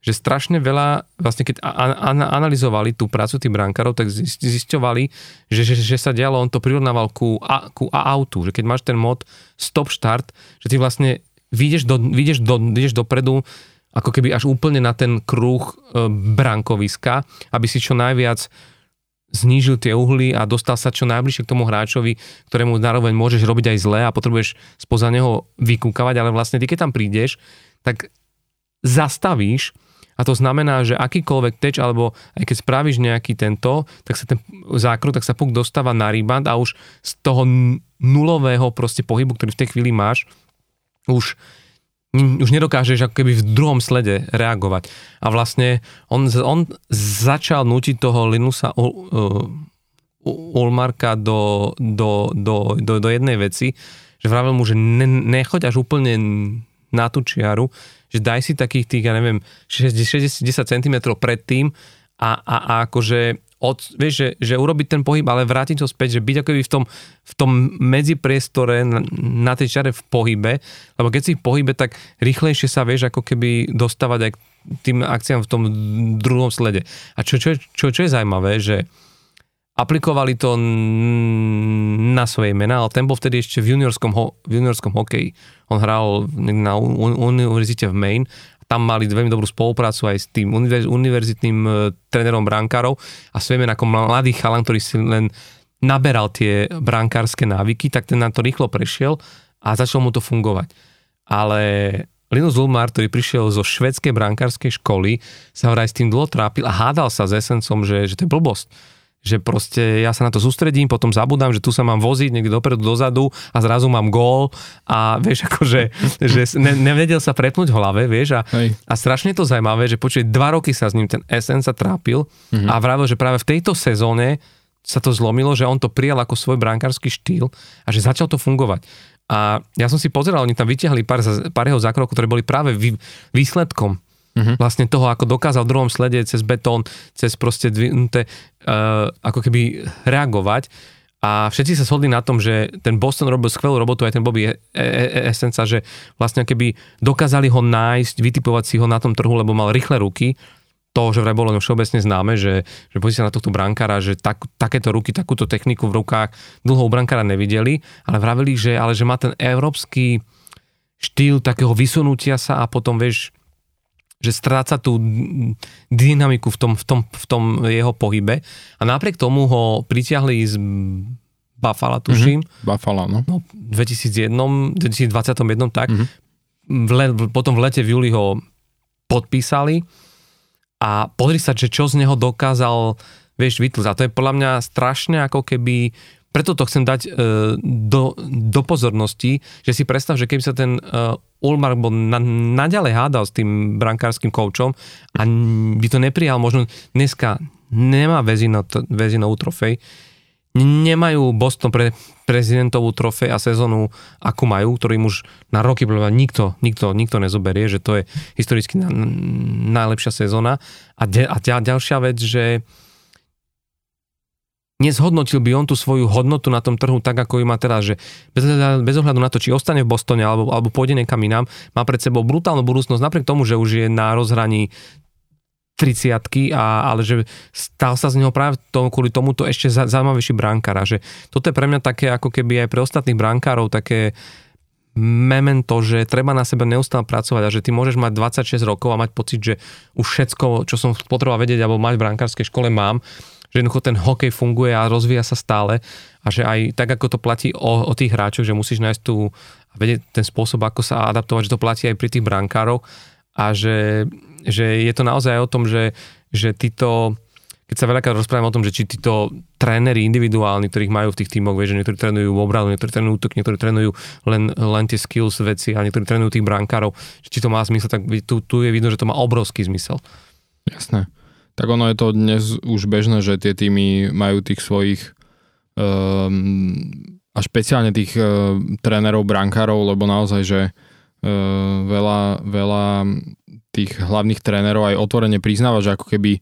že strašne veľa, vlastne keď analyzovali tú prácu tých brankárov, tak zisťovali, že, že, že sa dialo, on to prirovnával ku, a, ku a autu, že keď máš ten mod stop start, že ty vlastne vyjdeš, do, vyjdeš, do, vyjdeš dopredu ako keby až úplne na ten kruh e, brankoviska, aby si čo najviac znížil tie uhly a dostal sa čo najbližšie k tomu hráčovi, ktorému zároveň môžeš robiť aj zle a potrebuješ spoza neho vykúkavať, ale vlastne ty keď tam prídeš, tak zastavíš a to znamená, že akýkoľvek teč, alebo aj keď spravíš nejaký tento, tak sa ten zákrok, tak sa puk dostáva na rebound a už z toho nulového proste pohybu, ktorý v tej chvíli máš, už už nedokážeš ako keby v druhom slede reagovať. A vlastne on, on začal nutiť toho Linusa uh, Ulmarka do, do, do, do, do jednej veci, že vravel mu, že ne, nechoď až úplne na tú čiaru, že daj si takých tých, ja neviem, 60, 10 cm predtým a, a, a akože od, vieš, že, že urobiť ten pohyb, ale vrátiť to späť, že byť ako v tom, v tom medzipriestore na, na tej čare v pohybe, lebo keď si v pohybe, tak rýchlejšie sa vieš ako keby dostávať aj k tým akciám v tom druhom slede. A čo, čo, čo, čo je zaujímavé, že aplikovali to na svoje mená, ale ten bol vtedy ešte v juniorskom, ho, v juniorskom hokeji. On hral na univerzite v Maine tam mali veľmi dobrú spoluprácu aj s tým univerzitným e, trénerom brankárov a svojím ako mladý chalan, ktorý si len naberal tie brankárske návyky, tak ten na to rýchlo prešiel a začalo mu to fungovať. Ale Linus Ulmar, ktorý prišiel zo švedskej brankárskej školy, sa vraj s tým dlho trápil a hádal sa s Esencom, že, že to je blbosť že proste ja sa na to sústredím, potom zabudám, že tu sa mám voziť niekde dopredu, dozadu a zrazu mám gól a vieš, akože že ne, nevedel sa prepnúť v hlave, vieš, a, a strašne to zaujímavé, že počuje dva roky sa s ním ten SN sa trápil mm-hmm. a vravil, že práve v tejto sezóne sa to zlomilo, že on to prijal ako svoj brankársky štýl a že začal to fungovať. A ja som si pozeral, oni tam vyťahli pár, pár jeho zákrokov, ktoré boli práve vý, výsledkom uh-huh. vlastne toho, ako dokázal v druhom slede cez betón, cez proste dvihnuté, uh, ako keby reagovať. A všetci sa shodli na tom, že ten Boston robil skvelú robotu, aj ten Bobby e- e- e- Essenca, že vlastne keby dokázali ho nájsť, vytipovať si ho na tom trhu, lebo mal rýchle ruky, to, že vraj bolo všeobecne známe, že, že pozrite na tohto brankára, že tak, takéto ruky, takúto techniku v rukách dlho u brankára nevideli, ale vravili, že, ale že má ten európsky štýl takého vysunutia sa a potom, vieš, že stráca tú dynamiku v tom, v, tom, v tom jeho pohybe a napriek tomu ho pritiahli z Buffalo, tuším. Mm-hmm. Buffalo, no. no 2001, 2021, tak. Mm-hmm. V le, potom v lete v júli ho podpísali a pozri sa, že čo z neho dokázal, vieš, vytlzať. A to je podľa mňa strašne ako keby preto to chcem dať e, do, do pozornosti, že si predstav, že keby sa ten e, Ulmar bol na, naďalej hádal s tým brankárským koučom a by to neprijal, možno dneska nemá väzino, väzinovú trofej, nemajú Boston pre prezidentovú trofej a sezónu, akú majú, ktorým už na roky nikto, nikto, nikto nezoberie, že to je historicky na, najlepšia sezóna. A, de, a ďalšia vec, že nezhodnotil by on tú svoju hodnotu na tom trhu tak, ako ju má teraz, že bez, bez ohľadu na to, či ostane v Bostone alebo, alebo pôjde niekam inám, má pred sebou brutálnu budúcnosť, napriek tomu, že už je na rozhraní 30 a, ale že stal sa z neho práve to, kvôli tomuto ešte zaujímavejší bránkár. Že toto je pre mňa také, ako keby aj pre ostatných bránkárov také memento, že treba na sebe neustále pracovať a že ty môžeš mať 26 rokov a mať pocit, že už všetko, čo som potreboval vedieť alebo mať v brankárskej škole mám že jednoducho ten hokej funguje a rozvíja sa stále a že aj tak, ako to platí o, o tých hráčoch, že musíš nájsť tú ten spôsob, ako sa adaptovať, že to platí aj pri tých brankárov a že, že je to naozaj o tom, že, že títo keď sa veľakrát rozprávame o tom, že či títo tréneri individuálni, ktorých majú v tých tímoch, vieš, že niektorí trénujú obranu, niektorí trénujú útok, niektorí trénujú len, len tie skills veci a niektorí trénujú tých brankárov, či to má zmysel, tak tu, tu je vidno, že to má obrovský zmysel. Jasné tak ono je to dnes už bežné, že tie týmy majú tých svojich um, a špeciálne tých uh, trénerov, brankárov, lebo naozaj, že uh, veľa, veľa tých hlavných trénerov aj otvorene priznáva, že ako keby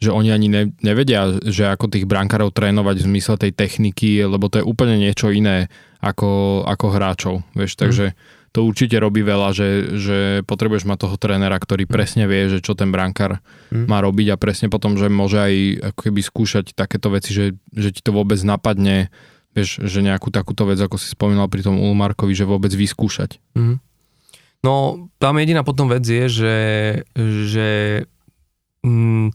že oni ani ne, nevedia, že ako tých brankárov trénovať v zmysle tej techniky, lebo to je úplne niečo iné ako, ako hráčov. Vieš, mm. To určite robí veľa, že, že potrebuješ mať toho trénera, ktorý mhm. presne vie, že čo ten brankár mm. má robiť a presne potom, že môže aj ako keby skúšať takéto veci, že, že ti to vôbec napadne, vieš, že nejakú takúto vec, ako si spomínal pri tom Ulmarkovi, že vôbec vyskúšať. Mm. No, tam jediná potom vec je, že, že mm,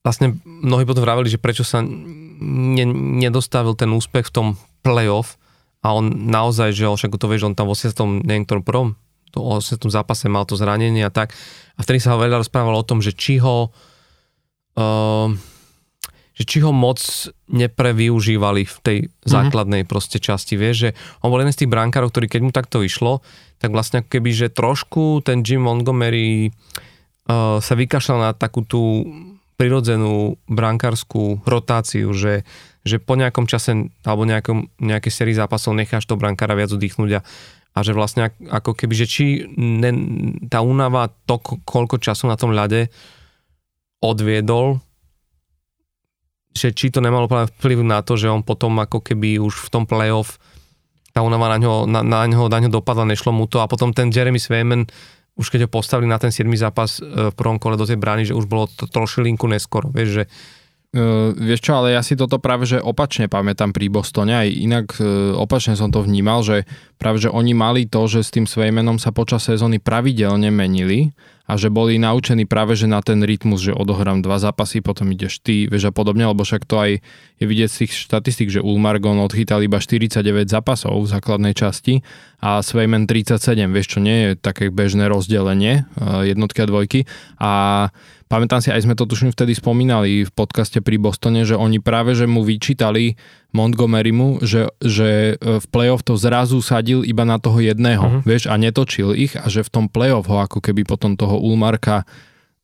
vlastne mnohí potom vraveli, že prečo sa ne, nedostavil ten úspech v tom playoff a on naozaj, že však to vieš, on tam v 80. neviem ktorom prvom, to 80. zápase mal to zranenie a tak a vtedy sa ho veľa rozprávalo o tom, že či ho uh, že či ho moc neprevyužívali v tej mm-hmm. základnej proste časti, vieš, že on bol jeden z tých brankárov, ktorý keď mu takto vyšlo, tak vlastne keby, že trošku ten Jim Montgomery uh, sa vykašľal na takú tú prirodzenú brankárskú rotáciu, že, že po nejakom čase alebo nejakom, nejakej sérii zápasov necháš to brankára viac oddychnúť a, a že vlastne ako keby, že či ne, tá únava to, koľko času na tom ľade odviedol, že či to nemalo vplyv na to, že on potom ako keby už v tom playoff tá únava na ňo, na, na, ňo, na ňo dopadla, nešlo mu to a potom ten Jeremy Swayman už keď ho postavili na ten 7. zápas e, v prvom kole do tej brány, že už bolo to trošilinku neskoro, vieš, že Uh, vieš čo, ale ja si toto práve že opačne pamätám pri Bostone, aj inak uh, opačne som to vnímal, že práve že oni mali to, že s tým Svejmenom sa počas sezóny pravidelne menili a že boli naučení práve že na ten rytmus, že odohrám dva zápasy, potom ideš ty, vieš a podobne, lebo však to aj je vidieť z tých štatistík, že Ulmargon odchytal iba 49 zápasov v základnej časti a Svejmen 37, vieš čo, nie je také bežné rozdelenie jednotky a dvojky. A pamätám si, aj sme to tuším vtedy spomínali v podcaste pri Bostone, že oni práve, že mu vyčítali Montgomerymu, že, že e, v playoff to zrazu sadil iba na toho jedného, uh-huh. vieš, a netočil ich a že v tom playoff ho ako keby potom toho Ulmarka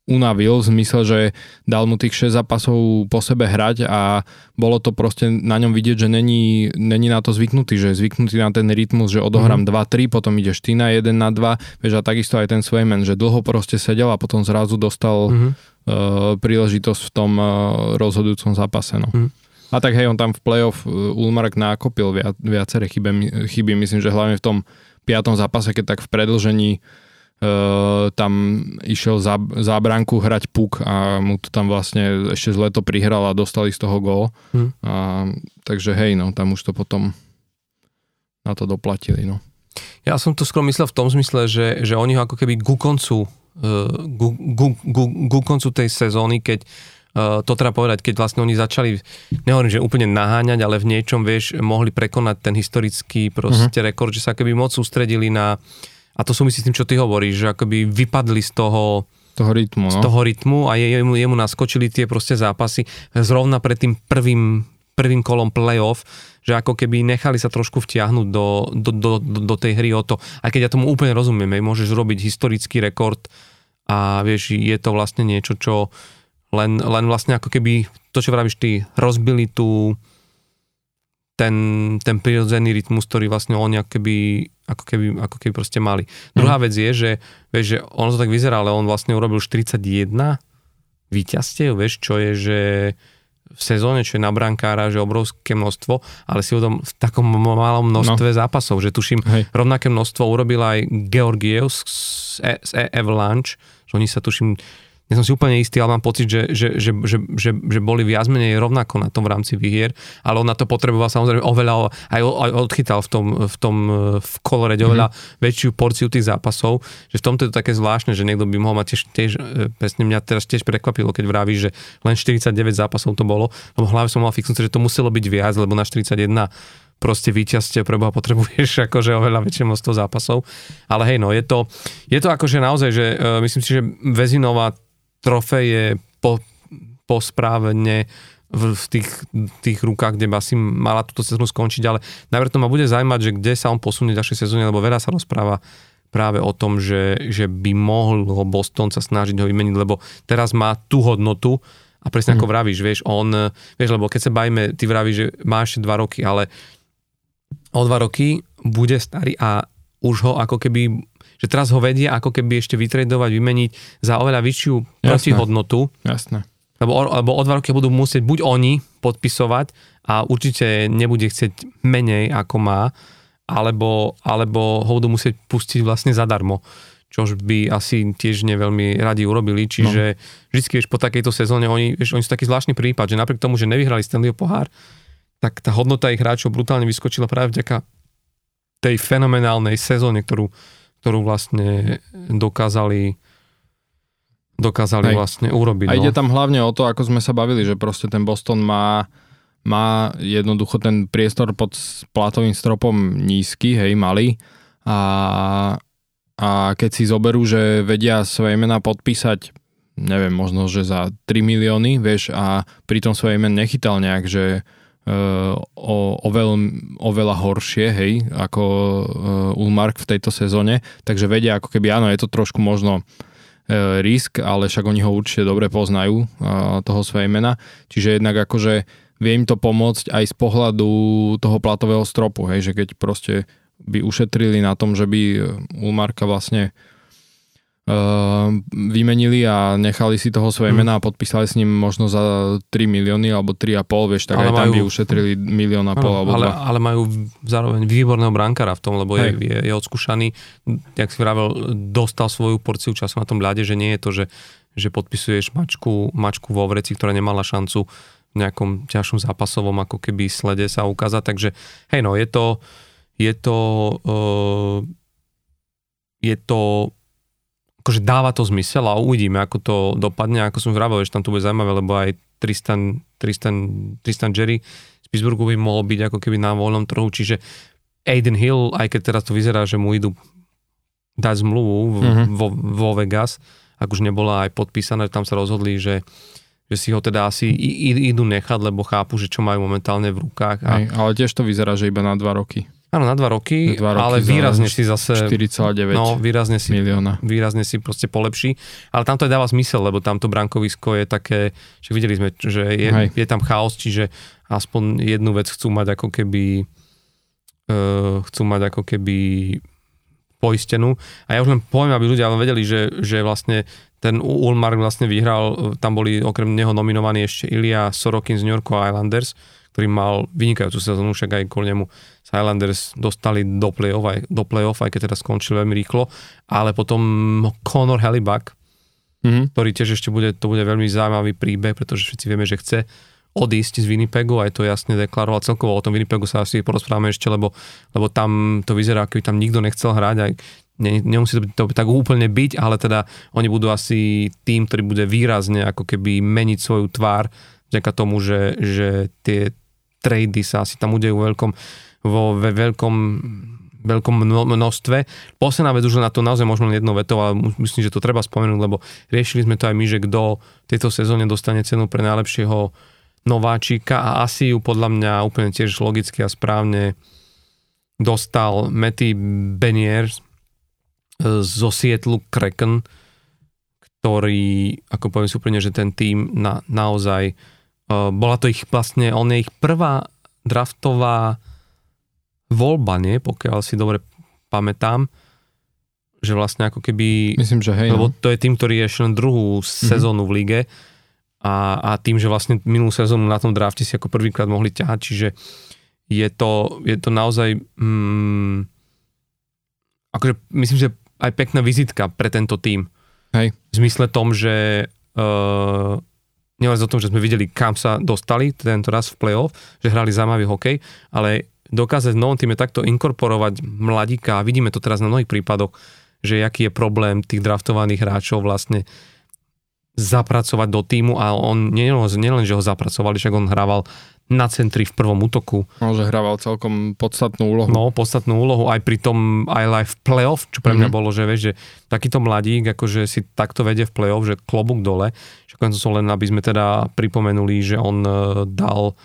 unavil v zmysle, že dal mu tých 6 zápasov po sebe hrať a bolo to proste na ňom vidieť, že není, není na to zvyknutý, že je zvyknutý na ten rytmus, že odohrám mm-hmm. 2-3, potom ideš ty na 1 na 2, vieš a takisto aj ten Swayman, že dlho proste sedel a potom zrazu dostal mm-hmm. uh, príležitosť v tom uh, rozhodujúcom zápase. No. Mm-hmm. A tak hej, on tam v playoff uh, Ulmark nákopil viac, viaceré chyby, chyby, myslím, že hlavne v tom piatom zápase, keď tak v predlžení uh, tam išiel za, za bránku hrať puk a mu to tam vlastne ešte zle to prihral a dostali z toho gól. Hmm. A, takže hej, no, tam už to potom na to doplatili, no. Ja som to skoro myslel v tom zmysle, že, že oni ho ako keby ku koncu, uh, ku, ku, ku, ku koncu tej sezóny, keď to treba povedať, keď vlastne oni začali, nehovorím, že úplne naháňať, ale v niečom, vieš, mohli prekonať ten historický proste uh-huh. rekord, že sa keby moc sústredili na, a to súvisí s tým, čo ty hovoríš, že akoby vypadli z toho, toho rytmu, no? z toho rytmu a jemu, jemu naskočili tie proste zápasy zrovna pred tým prvým, prvým kolom playoff, že ako keby nechali sa trošku vtiahnuť do, do, do, do, do tej hry o to. Aj keď ja tomu úplne rozumiem, môžeš robiť historický rekord a vieš, je to vlastne niečo, čo len, len vlastne ako keby to, čo vravíš ty, rozbili tú ten, ten prirodzený rytmus, ktorý vlastne oni ako keby, ako keby, ako keby proste mali. Mm. Druhá vec je, že, vieš, že ono to tak vyzerá, ale on vlastne urobil 41 víťazstiev, vieš, čo je, že v sezóne, čo je na brankára, že obrovské množstvo, ale si uvedom v takom malom množstve no. zápasov, že tuším, Hej. rovnaké množstvo urobil aj Georgiev z, z, z Avalanche, že oni sa tuším nie som si úplne istý, ale mám pocit, že, že, že, že, že, že boli viac menej rovnako na tom v rámci výhier, ale on na to potreboval samozrejme oveľa, aj, aj odchytal v tom, v tom v kolore mm-hmm. oveľa väčšiu porciu tých zápasov, že v tomto je to také zvláštne, že niekto by mohol mať tiež, tiež e, presne mňa teraz tiež prekvapilo, keď vraví, že len 49 zápasov to bolo, lebo hlavne som mal fixnúť, že to muselo byť viac, lebo na 41 proste víťazste pre Boha potrebuješ akože oveľa väčšie množstvo zápasov. Ale hej, no je to, je to akože naozaj, že uh, myslím si, že Vezinová trofej po, posprávne v, v tých, tých rukách, kde by asi mala túto sezónu skončiť, ale najprv to ma bude zaujímať, že kde sa on posunie v ďalšej sezóne, lebo veľa sa rozpráva práve o tom, že, že by mohol Boston sa snažiť ho vymeniť, lebo teraz má tú hodnotu A presne ako vravíš, vieš, on, vieš, lebo keď sa bavíme, ty vravíš, že má ešte dva roky, ale o dva roky bude starý a už ho ako keby, že teraz ho vedia ako keby ešte vytredovať, vymeniť za oveľa vyššiu Jasné. protihodnotu. Jasné. Lebo, lebo o dva roky budú musieť buď oni podpisovať a určite nebude chcieť menej ako má, alebo, alebo ho budú musieť pustiť vlastne zadarmo čož by asi tiež neveľmi radi urobili, čiže no. vždy, vieš, po takejto sezóne, oni, vieš, oni sú taký zvláštny prípad, že napriek tomu, že nevyhrali Stanleyho pohár, tak tá hodnota ich hráčov brutálne vyskočila práve vďaka tej fenomenálnej sezóne, ktorú, ktorú vlastne dokázali dokázali Hej. vlastne urobiť. A ide no. tam hlavne o to, ako sme sa bavili, že proste ten Boston má, má jednoducho ten priestor pod platovým stropom nízky, hej, malý. A, a keď si zoberú, že vedia svoje mená podpísať, neviem, možno, že za 3 milióny, vieš, a pritom svoje men nechytal nejak, že uh, o, oveľ, oveľa horšie, hej, ako uh, Ulmark v tejto sezóne, takže vedia ako keby, áno, je to trošku možno uh, risk, ale však oni ho určite dobre poznajú, toho svoje mena, čiže jednak akože vie im to pomôcť aj z pohľadu toho platového stropu, hej, že keď proste by ušetrili na tom, že by Ulmarka vlastne vymenili a nechali si toho svoje Mm. mená a podpísali s ním možno za 3 milióny alebo 3,5, vieš, tak Ale aj tam majú- by ušetrili milión a pol alebo ale, dva. ale majú zároveň výborného brankára v tom, lebo je, je, je odskúšaný, jak si vravel, dostal svoju porciu času na tom ľade, že nie je to, že, že podpisuješ mačku, mačku vo vreci, ktorá nemala šancu v nejakom ťažšom zápasovom ako keby slede sa ukázať, takže hej no, je to je to uh, je to akože dáva to zmysel a uvidíme, ako to dopadne, ako som vravel, že tam to bude zaujímavé, lebo aj Tristan, Tristan, Tristan Jerry z Pittsburghu by mohol byť ako keby na voľnom trhu, čiže Aiden Hill, aj keď teraz to vyzerá, že mu idú dať zmluvu v, Mhm. vo, vo Vegas, ak už nebola aj podpísané, tam sa rozhodli, že, že si ho teda asi idú nechať, lebo chápu, že čo majú momentálne v rukách. A, Hej, ale tiež to vyzerá, že iba na 2 roky. Áno, na dva roky, Dva roky ale výrazne si zase... 4,9 No, výrazne si milióna. výrazne si proste polepší. Ale tam to aj dáva zmysel, lebo tamto brankovisko je také, že videli sme, že je, Hej. je tam chaos, čiže aspoň jednu vec chcú mať ako keby uh, chcú mať ako keby poistenú. A ja už len poviem, aby ľudia vedeli, že, že vlastne ten Ulmark vlastne vyhral, tam boli okrem neho nominovaní ešte Ilia Sorokin z New York Islanders, ktorý mal vynikajúcu sezónu, však aj kvôli nemu sa Islanders dostali do play-off, aj, do play-off, aj keď teda skončili veľmi rýchlo, ale potom Conor Hellebuck, Mhm. ktorý tiež ešte bude, to bude veľmi zaujímavý príbeh, pretože všetci vieme, že chce odísť z Winnipegu, aj to jasne deklaroval celkovo o tom Winnipegu sa asi porozprávame ešte, lebo, lebo tam to vyzerá, ako by tam nikto nechcel hrať, aj ne, nemusí to, byť- to tak úplne byť, ale teda oni budú asi tým, ktorý bude výrazne ako keby meniť svoju tvár vďaka tomu, že, že tie trady sa asi tam udejú veľkom, vo ve, veľkom veľkom mno- množstve. Posledná vec už na to naozaj možno jednou vetou, ale myslím, že to treba spomenúť, lebo riešili sme to aj my, že kto tejto sezóne dostane cenu pre najlepšieho nováčika a asi ju podľa mňa úplne tiež logicky a správne dostal Matty Benier e, zo Seattle Kraken, ktorý, ako poviem si úplne, že ten tým na, naozaj, bola to ich vlastne, on je ich prvá draftová voľba, nie? Pokiaľ si dobre pamätám, že vlastne ako keby... Myslím, že hej. Lebo no. to je tým, ktorý je ešte len druhú sezónu v lige a, a tým, že vlastne minulú sezónu na tom drafte si ako prvýkrát mohli ťahať, čiže je to, je to naozaj mm, akože myslím, že aj pekná vizitka pre tento tým. Hej. V zmysle tom, že uh, nehovoriac o tom, že sme videli, kam sa dostali tento raz v play-off, že hrali zaujímavý hokej, ale dokázať v novom týme takto inkorporovať mladíka, a vidíme to teraz na mnohých prípadoch, že aký je problém tých draftovaných hráčov vlastne zapracovať do týmu a on nielen, nielen že ho zapracovali, však on hrával na centri v prvom útoku, No, že hrával celkom podstatnú úlohu. no podstatnú úlohu aj pri tom aj live playoff, čo pre mňa Mhm. bolo, že vieš, že takýto mladík, akože si takto vedie v playoff, že klobúk dole, konec som len, aby sme teda pripomenuli, že on uh, dal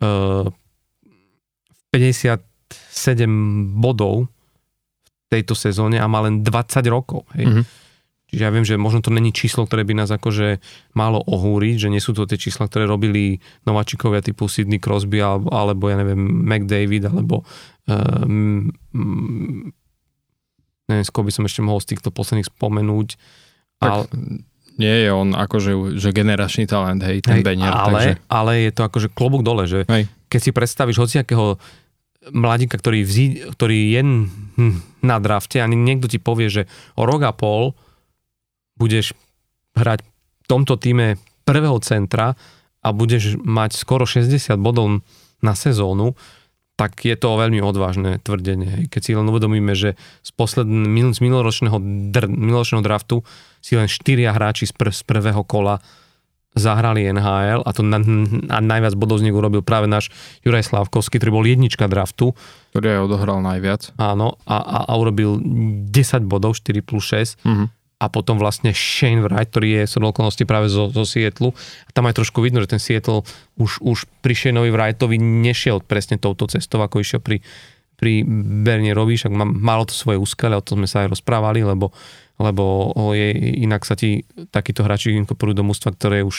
uh, 57 bodov v tejto sezóne a má len 20 rokov. Hej. Mhm. Čiže ja viem, že možno to není číslo, ktoré by nás akože malo ohúriť, že nie sú to tie čísla, ktoré robili nováčikovia typu Sidney Crosby alebo, alebo ja neviem, McDavid alebo um, neviem, skôr by som ešte mohol z týchto posledných spomenúť. Tak ale, nie je on akože že generačný talent, hej, ten hej, Benier. Ale, takže... ale je to akože klobúk dole, že hej. keď si predstavíš hociakého mladíka, ktorý, vzí, ktorý je na drafte a niekto ti povie, že o rok a pol budeš hrať v tomto týme prvého centra a budeš mať skoro 60 bodov na sezónu, tak je to veľmi odvážne tvrdenie. Keď si len uvedomíme, že z, posledn- z minuloročného, dr- minuloročného draftu si len štyria hráči z, pr- z prvého kola zahrali NHL a to na, na najviac bodov z nich urobil práve náš Juraj Slavkovský, ktorý bol jednička draftu. Ktorý aj odohral najviac. Áno, a, a, a urobil 10 bodov, 4 plus 6. Uh-huh a potom vlastne Shane Wright, ktorý je z okolnosti práve zo, zo Seattle. A tam aj trošku vidno, že ten Seattle už, už pri Shaneovi Wrightovi nešiel presne touto cestou, ako išiel pri, pri Bernierovi, však má, malo to svoje úskale, o tom sme sa aj rozprávali, lebo, lebo je, inak sa ti takíto hráči inkorporujú do mústva, ktoré je už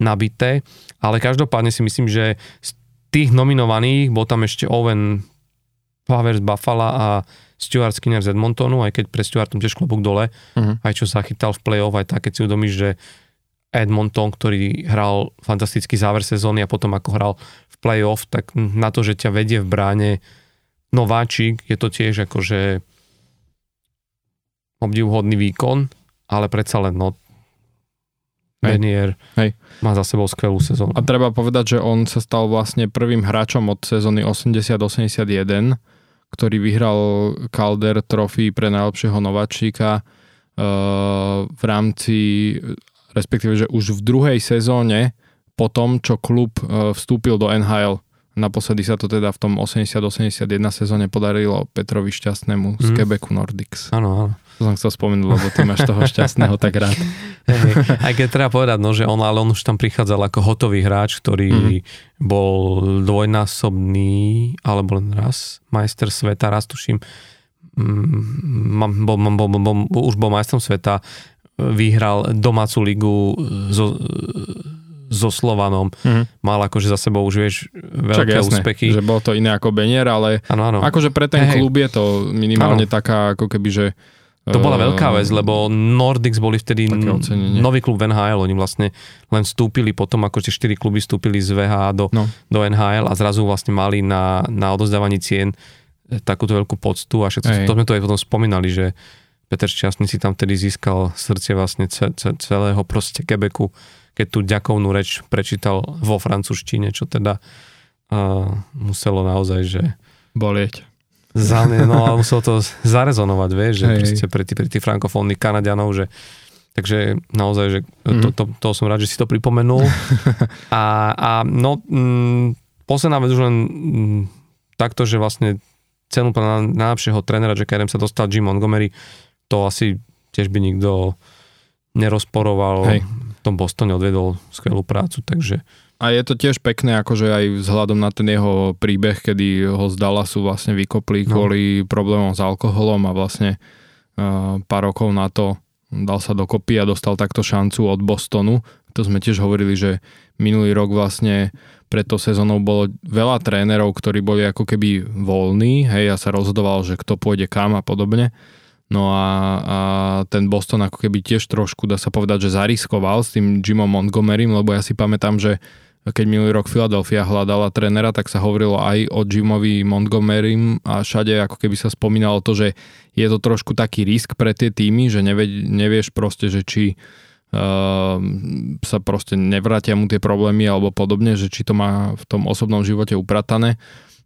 nabité. Ale každopádne si myslím, že z tých nominovaných bol tam ešte Owen Powers Buffalo a Stuart Skinner z Edmontonu, aj keď pre Stuartom tiež klobúk dole, uh-huh. aj čo zachytal v play-off, aj tak, keď si udomíš, že Edmonton, ktorý hral fantastický záver sezóny a potom ako hral v play-off, tak na to, že ťa vedie v bráne nováčik, je to tiež akože obdivhodný výkon, ale predsa len no, Benier Hej. má za sebou skvelú sezónu. A treba povedať, že on sa stal vlastne prvým hráčom od sezóny 80-81, ktorý vyhral Calder trofy pre najlepšieho nováčika uh, v rámci, respektíve, že už v druhej sezóne po tom, čo klub uh, vstúpil do NHL. Naposledy sa to teda v tom 80-81 sezóne podarilo Petrovi Šťastnému z mm. Quebecu Nordics. Áno, áno. To som chcel spomenúť, lebo ty máš toho šťastného tak rád. Hey, aj keď treba povedať, no, že on, ale on už tam prichádzal ako hotový hráč, ktorý mm-hmm. bol dvojnásobný, alebo len raz, majster sveta, raz tuším, mm, bol, bol, bol, bol, už bol majstrom sveta, vyhral domácu ligu zo, so Slovanom. Mm-hmm. Mal akože za sebou už vieš veľké Čak, jasné, úspechy. že bol to iné ako Benier, ale ano, ano. akože pre ten hey, klub je to minimálne ano. taká ako keby, že to bola veľká vec, lebo Nordics boli vtedy nový klub v NHL, oni vlastne len vstúpili potom, ako tie 4 kluby vstúpili z VH do, no. do NHL a zrazu vlastne mali na, na odozdávaní cien e, takúto veľkú poctu a všetko, to sme to aj potom spomínali, že Peter Šťastný si tam vtedy získal srdce vlastne celého proste Quebecu, keď tú ďakovnú reč prečítal vo francúzštine, čo teda uh, muselo naozaj, že bolieť za mňa, no ale muselo to zarezonovať, vieš, že hej, proste pre, tých, pre tých frankofónnych Kanadianov, že takže naozaj, že to, to, to som rád, že si to pripomenul. a, a no, m, mm, posledná vec už len m, mm, takto, že vlastne cenu na najlepšieho trénera KRM sa dostal Jim Montgomery, to asi tiež by nikto nerozporoval. Hej. V tom Bostone odvedol skvelú prácu, takže a je to tiež pekné, akože aj vzhľadom na ten jeho príbeh, kedy ho z Dallasu vlastne vykopli no. kvôli problémom s alkoholom a vlastne uh, pár rokov na to dal sa dokopy a dostal takto šancu od Bostonu. To sme tiež hovorili, že minulý rok vlastne pred to sezónou bolo veľa trénerov, ktorí boli ako keby voľní, hej, a sa rozhodoval, že kto pôjde kam a podobne. No a, a ten Boston ako keby tiež trošku, dá sa povedať, že zariskoval s tým Jimom Montgomerym, lebo ja si pamätám, že keď minulý rok Philadelphia hľadala trénera, tak sa hovorilo aj o Jimovi Montgomerym a všade ako keby sa spomínalo to, že je to trošku taký risk pre tie týmy, že nevie, nevieš proste, že či uh, sa proste nevrátia mu tie problémy alebo podobne, že či to má v tom osobnom živote upratané.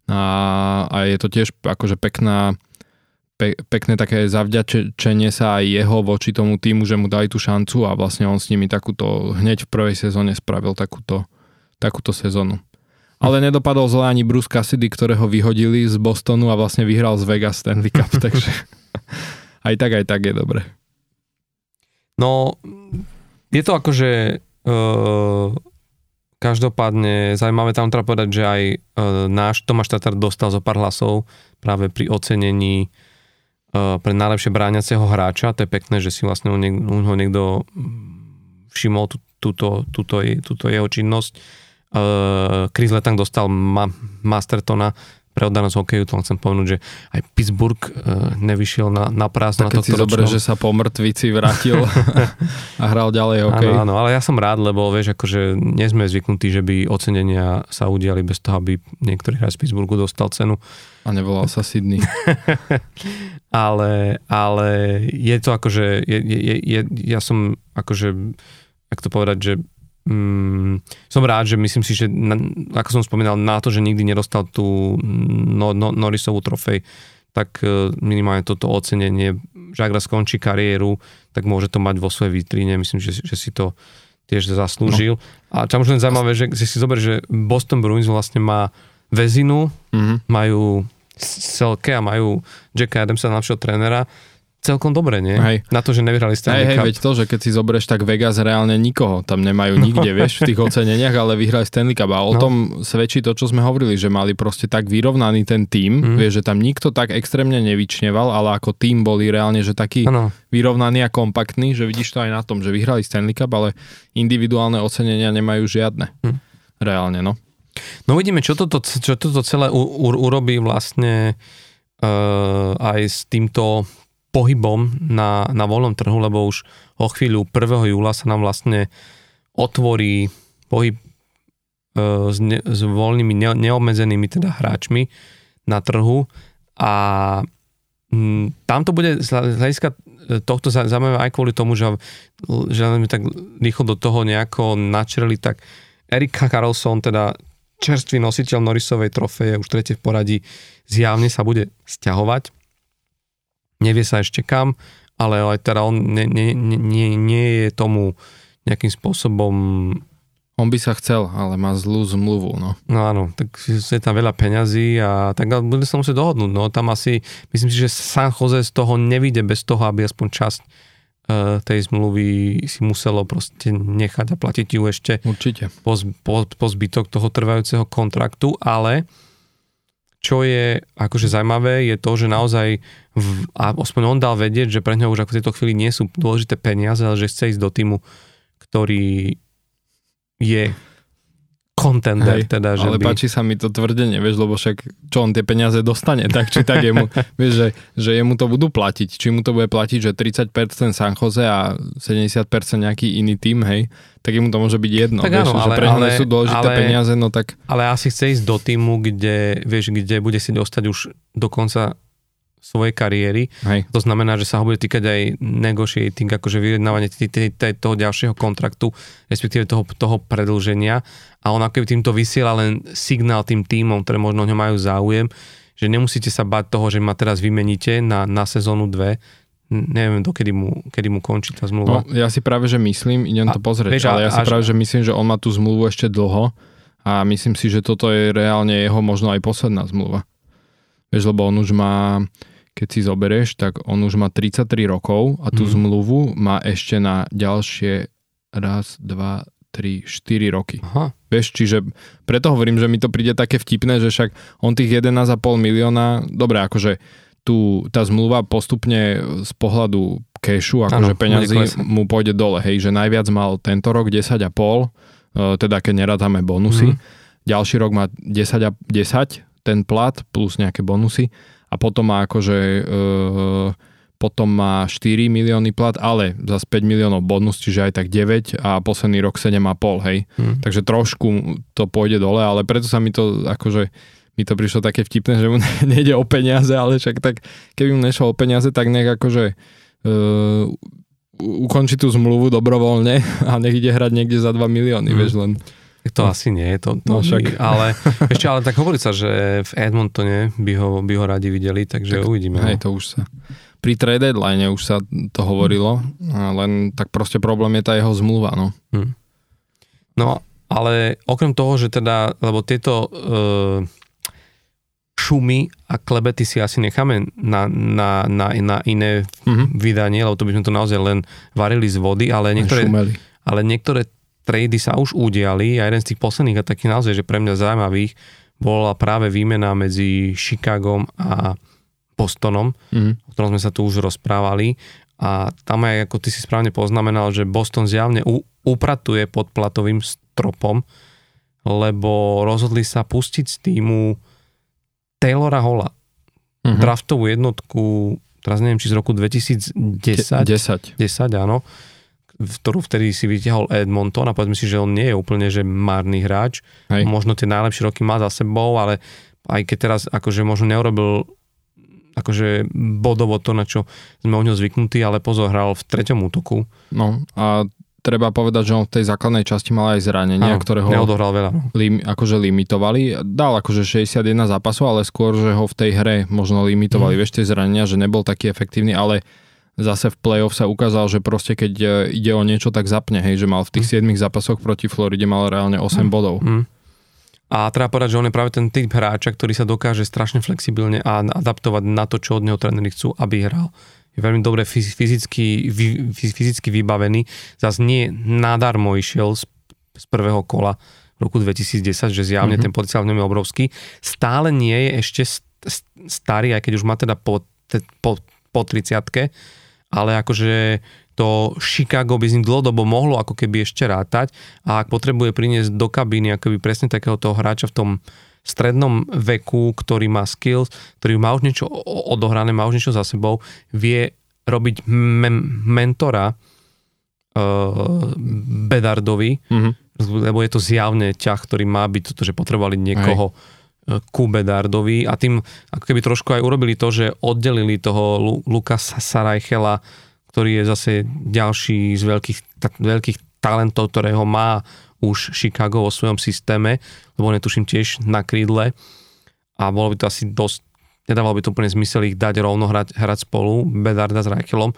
A, a je to tiež akože pekná pe, pekné také zavďačenie sa aj jeho voči tomu týmu, že mu dali tú šancu a vlastne on s nimi takúto hneď v prvej sezóne spravil takúto takúto sezónu. Ale nedopadol zle ani Bruce Cassidy, ktorého vyhodili z Bostonu a vlastne vyhral z Vegas Stanley Cup, takže aj tak, aj tak je dobre. No, je to akože uh, každopádne zaujímavé tam treba povedať, že aj uh, náš Tomáš Tatar dostal zo pár hlasov práve pri ocenení pre najlepšie bráňaceho hráča. To je pekné, že si vlastne u, niek- u ho niekto všimol tú, túto, túto, túto jeho činnosť. Uh, Chris Letang dostal ma- Mastertona pre oddanosť hokeju, to chcem povedať, že aj Pittsburgh uh, nevyšiel na, na prázdno tak keď si zober, že sa po mŕtvici vrátil a hral ďalej hokej. Áno, áno, ale ja som rád, lebo vieš, akože nie sme zvyknutí, že by ocenenia sa udiali bez toho, aby niektorý hráč z Pittsburghu dostal cenu. A nevolal sa Sydney. ale, ale je to akože, je, je, je, ja som akože, ak to povedať, že mm, som rád, že myslím si, že na, ako som spomínal, na to, že nikdy nedostal tú no, no, Norrisovú trofej, tak e, minimálne toto ocenenie, že ak raz skončí kariéru, tak môže to mať vo svojej vitríne. Myslím, že, že si to tiež zaslúžil. No. A čo možno zaujímavé, že si si zober, že Boston Bruins vlastne má väzinu, mm-hmm. majú Selke a majú Jacka Adamsa, najlepšieho trénera, celkom dobre, nie? Hej. Na to, že nevyhrali Stanley hej, hej, veď to, že keď si zoberieš, tak Vegas reálne nikoho tam nemajú nikde, vieš, v tých oceneniach, ale vyhrali Stanley Cup. A o no. tom svedčí to, čo sme hovorili, že mali proste tak vyrovnaný ten tým, mm. vieš, že tam nikto tak extrémne nevyčneval, ale ako tým boli reálne, že taký ano. vyrovnaný a kompaktný, že vidíš to aj na tom, že vyhrali Stanley Cup, ale individuálne ocenenia nemajú žiadne. Mm. Reálne, no. No uvidíme, čo toto, čo toto celé u, u, urobí vlastne uh, aj s týmto pohybom na, na voľnom trhu, lebo už o chvíľu 1. júla sa nám vlastne otvorí pohyb e, s, ne, s voľnými, ne, neobmedzenými teda hráčmi na trhu a m, tam to bude z hľadiska tohto zaujímavé aj kvôli tomu, že, že sme tak rýchlo do toho nejako načreli, tak Erika Carlson, teda čerstvý nositeľ Norrisovej trofeje, už tretie v poradí, zjavne sa bude stiahovať nevie sa ešte kam, ale aj teda on nie, nie, nie, nie je tomu nejakým spôsobom... On by sa chcel, ale má zlú zmluvu, no. No áno, tak je tam veľa peňazí a tak bude sa musieť dohodnúť, no tam asi, myslím si, že San Jose z toho nevíde bez toho, aby aspoň časť uh, tej zmluvy si muselo proste nechať a platiť ju ešte Určite. Po, po, po zbytok toho trvajúceho kontraktu, ale čo je akože zaujímavé, je to, že naozaj, v, a aspoň on dal vedieť, že pre neho už ako v tejto chvíli nie sú dôležité peniaze, ale že chce ísť do týmu, ktorý je contender. Hej, teda, že ale by... páči sa mi to tvrdenie, vieš, lebo však čo on tie peniaze dostane, tak či tak jemu, vieš, že, že jemu to budú platiť. Či mu to bude platiť, že 30% San Jose a 70% nejaký iný tým, hej, tak mu to môže byť jedno. Tak vieš, áno, ale, že pre ale, sú dôležité ale, peniaze, no tak... Ale asi chce ísť do týmu, kde, vieš, kde bude si dostať už do konca svojej kariéry. Hej. To znamená, že sa ho bude týkať aj negotiating, akože vyjednávanie toho ďalšieho kontraktu, respektíve toho, toho predlženia. A on ako týmto vysiela len signál tým týmom, ktoré možno ňo majú záujem, že nemusíte sa bať toho, že ma teraz vymeníte na, na sezónu 2, neviem, dokedy mu, kedy mu končí tá zmluva. No, ja si práve, že myslím, idem to pozrieť, vieš, ale ja si až... práve, že myslím, že on má tú zmluvu ešte dlho a myslím si, že toto je reálne jeho možno aj posledná zmluva. Vieš, lebo on už má, keď si zoberieš, tak on už má 33 rokov a tú mm. zmluvu má ešte na ďalšie raz, dva, 3, 4 roky. Aha. Vieš, čiže preto hovorím, že mi to príde také vtipné, že však on tých 11,5 milióna, dobre, akože tu tá zmluva postupne z pohľadu kešu, akože peňazí mu pôjde dole, hej, že najviac mal tento rok 10,5, e, teda keď nerátame bonusy. Mm. Ďalší rok má 10, a 10 ten plat plus nejaké bonusy a potom má akože e, potom má 4 milióny plat, ale za 5 miliónov bonus, čiže aj tak 9 a posledný rok 7,5, hej. Mm. Takže trošku to pôjde dole, ale preto sa mi to akože mi to prišlo také vtipné, že mu nejde o peniaze, ale však tak, keby mu nešlo o peniaze, tak nech akože uh, ukončí tú zmluvu dobrovoľne a nech ide hrať niekde za 2 milióny, mm. vieš len. To no. asi nie, to, to no, však. ale ešte ale tak hovorí sa, že v Edmontone by ho, by ho radi videli, takže tak, uvidíme. Hej, no. to už sa pri trade deadline už sa to hovorilo, len tak proste problém je tá jeho zmluva, no. Hmm. No, ale okrem toho, že teda, lebo tieto uh, šumy a klebety si asi necháme na, na, na, na iné mm-hmm. vydanie, lebo to by sme to naozaj len varili z vody, ale niektoré, ale niektoré trady sa už udiali a jeden z tých posledných a takých naozaj, že pre mňa zaujímavých bola práve výmena medzi Chicagom a Bostonom, Mhm. o ktorom sme sa tu už rozprávali. A tam aj, ako ty si správne poznamenal, že Boston zjavne upratuje pod platovým stropom, lebo rozhodli sa pustiť z týmu Taylora Holla, Mhm. draftovú jednotku, teraz neviem, či z roku 2010, 10. 10, áno, ktorú vtedy si vytiahol Edmonton a povedzme si, že on nie je úplne že márny hráč. Hej. Možno tie najlepšie roky má za sebou, ale aj keď teraz akože možno neurobil akože bodovo to, na čo sme o ňo zvyknutí, ale pozor, hral v treťom útoku. No a treba povedať, že on v tej základnej časti mal aj zranenia, Áno, ktoré ho Neodohral veľa. Lim, akože limitovali. Dal akože 61 zápasov, ale skôr, že ho v tej hre možno limitovali. Mm. Vieš, tie zranenia, že nebol taký efektívny, ale zase v play-off sa ukázal, že proste keď e, ide o niečo, tak zapne, hej, že mal v tých 7 zápasoch proti Floride mal reálne 8 bodov. Mm. A treba povedať, že on je práve ten typ hráča, ktorý sa dokáže strašne flexibilne a adaptovať na to, čo od neho tréneri chcú, aby hral. Je veľmi dobre fyzicky, fyzicky vybavený. Zas nie nadarmo išiel z, z prvého kola v roku 2010, že zjavne mm-hmm. ten potenciál v ňom je obrovský. Stále nie je ešte st- st- starý, aj keď už má teda po, po, po 30 ale akože to Chicago by s ním dlhodobo mohlo ako keby ešte rátať a ak potrebuje priniesť do kabíny akoby presne takého toho hráča v tom strednom veku, ktorý má skills, ktorý má už niečo odohrané, má už niečo za sebou, vie robiť me- mentora uh, Bedardovi, Mhm. lebo je to zjavne ťah, ktorý má byť toto, že potrebovali niekoho Hej. Ku Bedardovi a tým ako keby trošku aj urobili to, že oddelili toho Lu- Lukasa Sarajchela, ktorý je zase ďalší z veľkých, ta- veľkých talentov, ktorého má už Chicago vo svojom systéme, lebo on je tuším tiež na krídle a bolo by to asi dosť, nedávalo by to úplne zmysel ich dať rovno hrať, hrať spolu, Bedarda s Reichelom,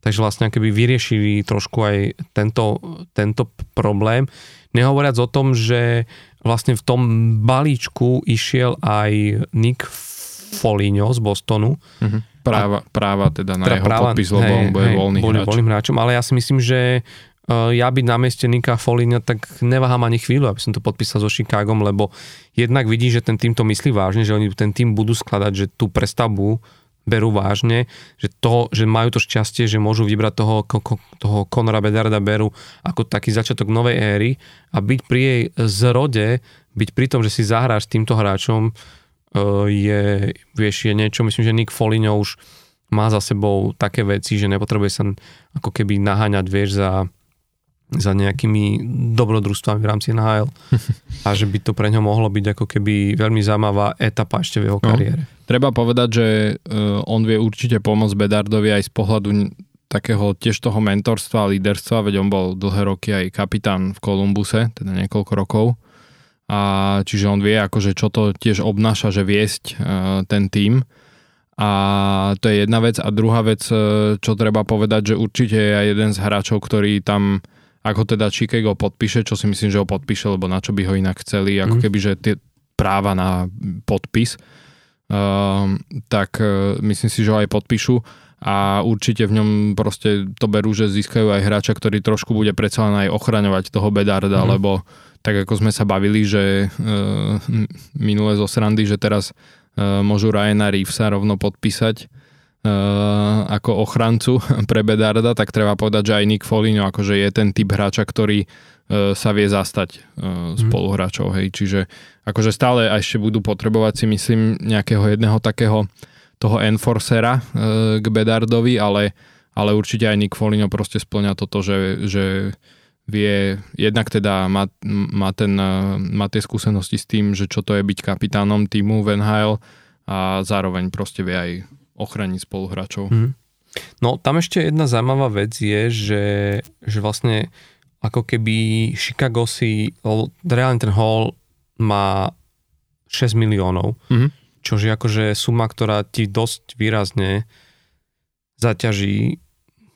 takže vlastne keby vyriešili trošku aj tento, tento problém. Nehovoriac o tom, že vlastne v tom balíčku išiel aj Nick Foligno z Bostonu, Mhm. Práva, práva teda na teda jeho práva- podpis, lebo on bude voľný boli hráč. voľným hráčom, ale ja si myslím, že uh, ja byť na mieste Nika Folina, tak neváham ani chvíľu, aby som to podpísal so Chicagom, lebo jednak vidí, že ten tým to myslí vážne, že oni ten tým budú skladať, že tú prestavbu berú vážne, že, to, že majú to šťastie, že môžu vybrať toho, toho Conora Bedarda berú ako taký začiatok novej éry a byť pri jej zrode, byť pri tom, že si zahráš týmto hráčom, uh, je, vieš, je niečo, myslím, že Nick Foligno už má za sebou také veci, že nepotrebuje sa ako keby naháňať, vieš, za, za nejakými dobrodružstvami v rámci NHL a že by to pre ňo mohlo byť ako keby veľmi zaujímavá etapa ešte v jeho No. kariére. Treba povedať, že uh, on vie určite pomôcť Bedardovi aj z pohľadu takého tiež toho mentorstva a líderstva, veď on bol dlhé roky aj kapitán v Kolumbuse, teda niekoľko rokov. A čiže on vie, akože čo to tiež obnáša, že viesť uh, ten tím. A to je jedna vec. A druhá vec, uh, čo treba povedať, že určite je aj jeden z hráčov, ktorý tam ako teda Chicago podpíše, čo si myslím, že ho podpíše, lebo na čo by ho inak chceli, ako Mhm. keby, že tie práva na podpis, um, tak uh, myslím si, že ho aj podpíšu a určite v ňom proste to berú, že získajú aj hráča, ktorý trošku bude predsa len aj ochraňovať toho Bedarda, Mhm. lebo tak ako sme sa bavili, že uh, minule zo srandy, že teraz uh, môžu Ryana Reevesa rovno podpísať uh, ako ochrancu pre Bedarda, tak treba povedať, že aj Nick Foligno akože je ten typ hráča, ktorý uh, sa vie zastať uh, spoluhráčov, hej, čiže akože stále ešte budú potrebovať si myslím nejakého jedného takého toho enforcera k Bedardovi, ale, ale určite aj Nick Foligno proste splňa toto, že, že vie, jednak teda má, má, ten, má tie skúsenosti s tým, že čo to je byť kapitánom týmu v NHL a zároveň proste vie aj ochraniť spoluhráčov. Mhm. No tam ešte jedna zaujímavá vec je, že, že vlastne ako keby Chicago si, reálne ten hall má 6 miliónov, Mhm. čo je akože suma, ktorá ti dosť výrazne zaťaží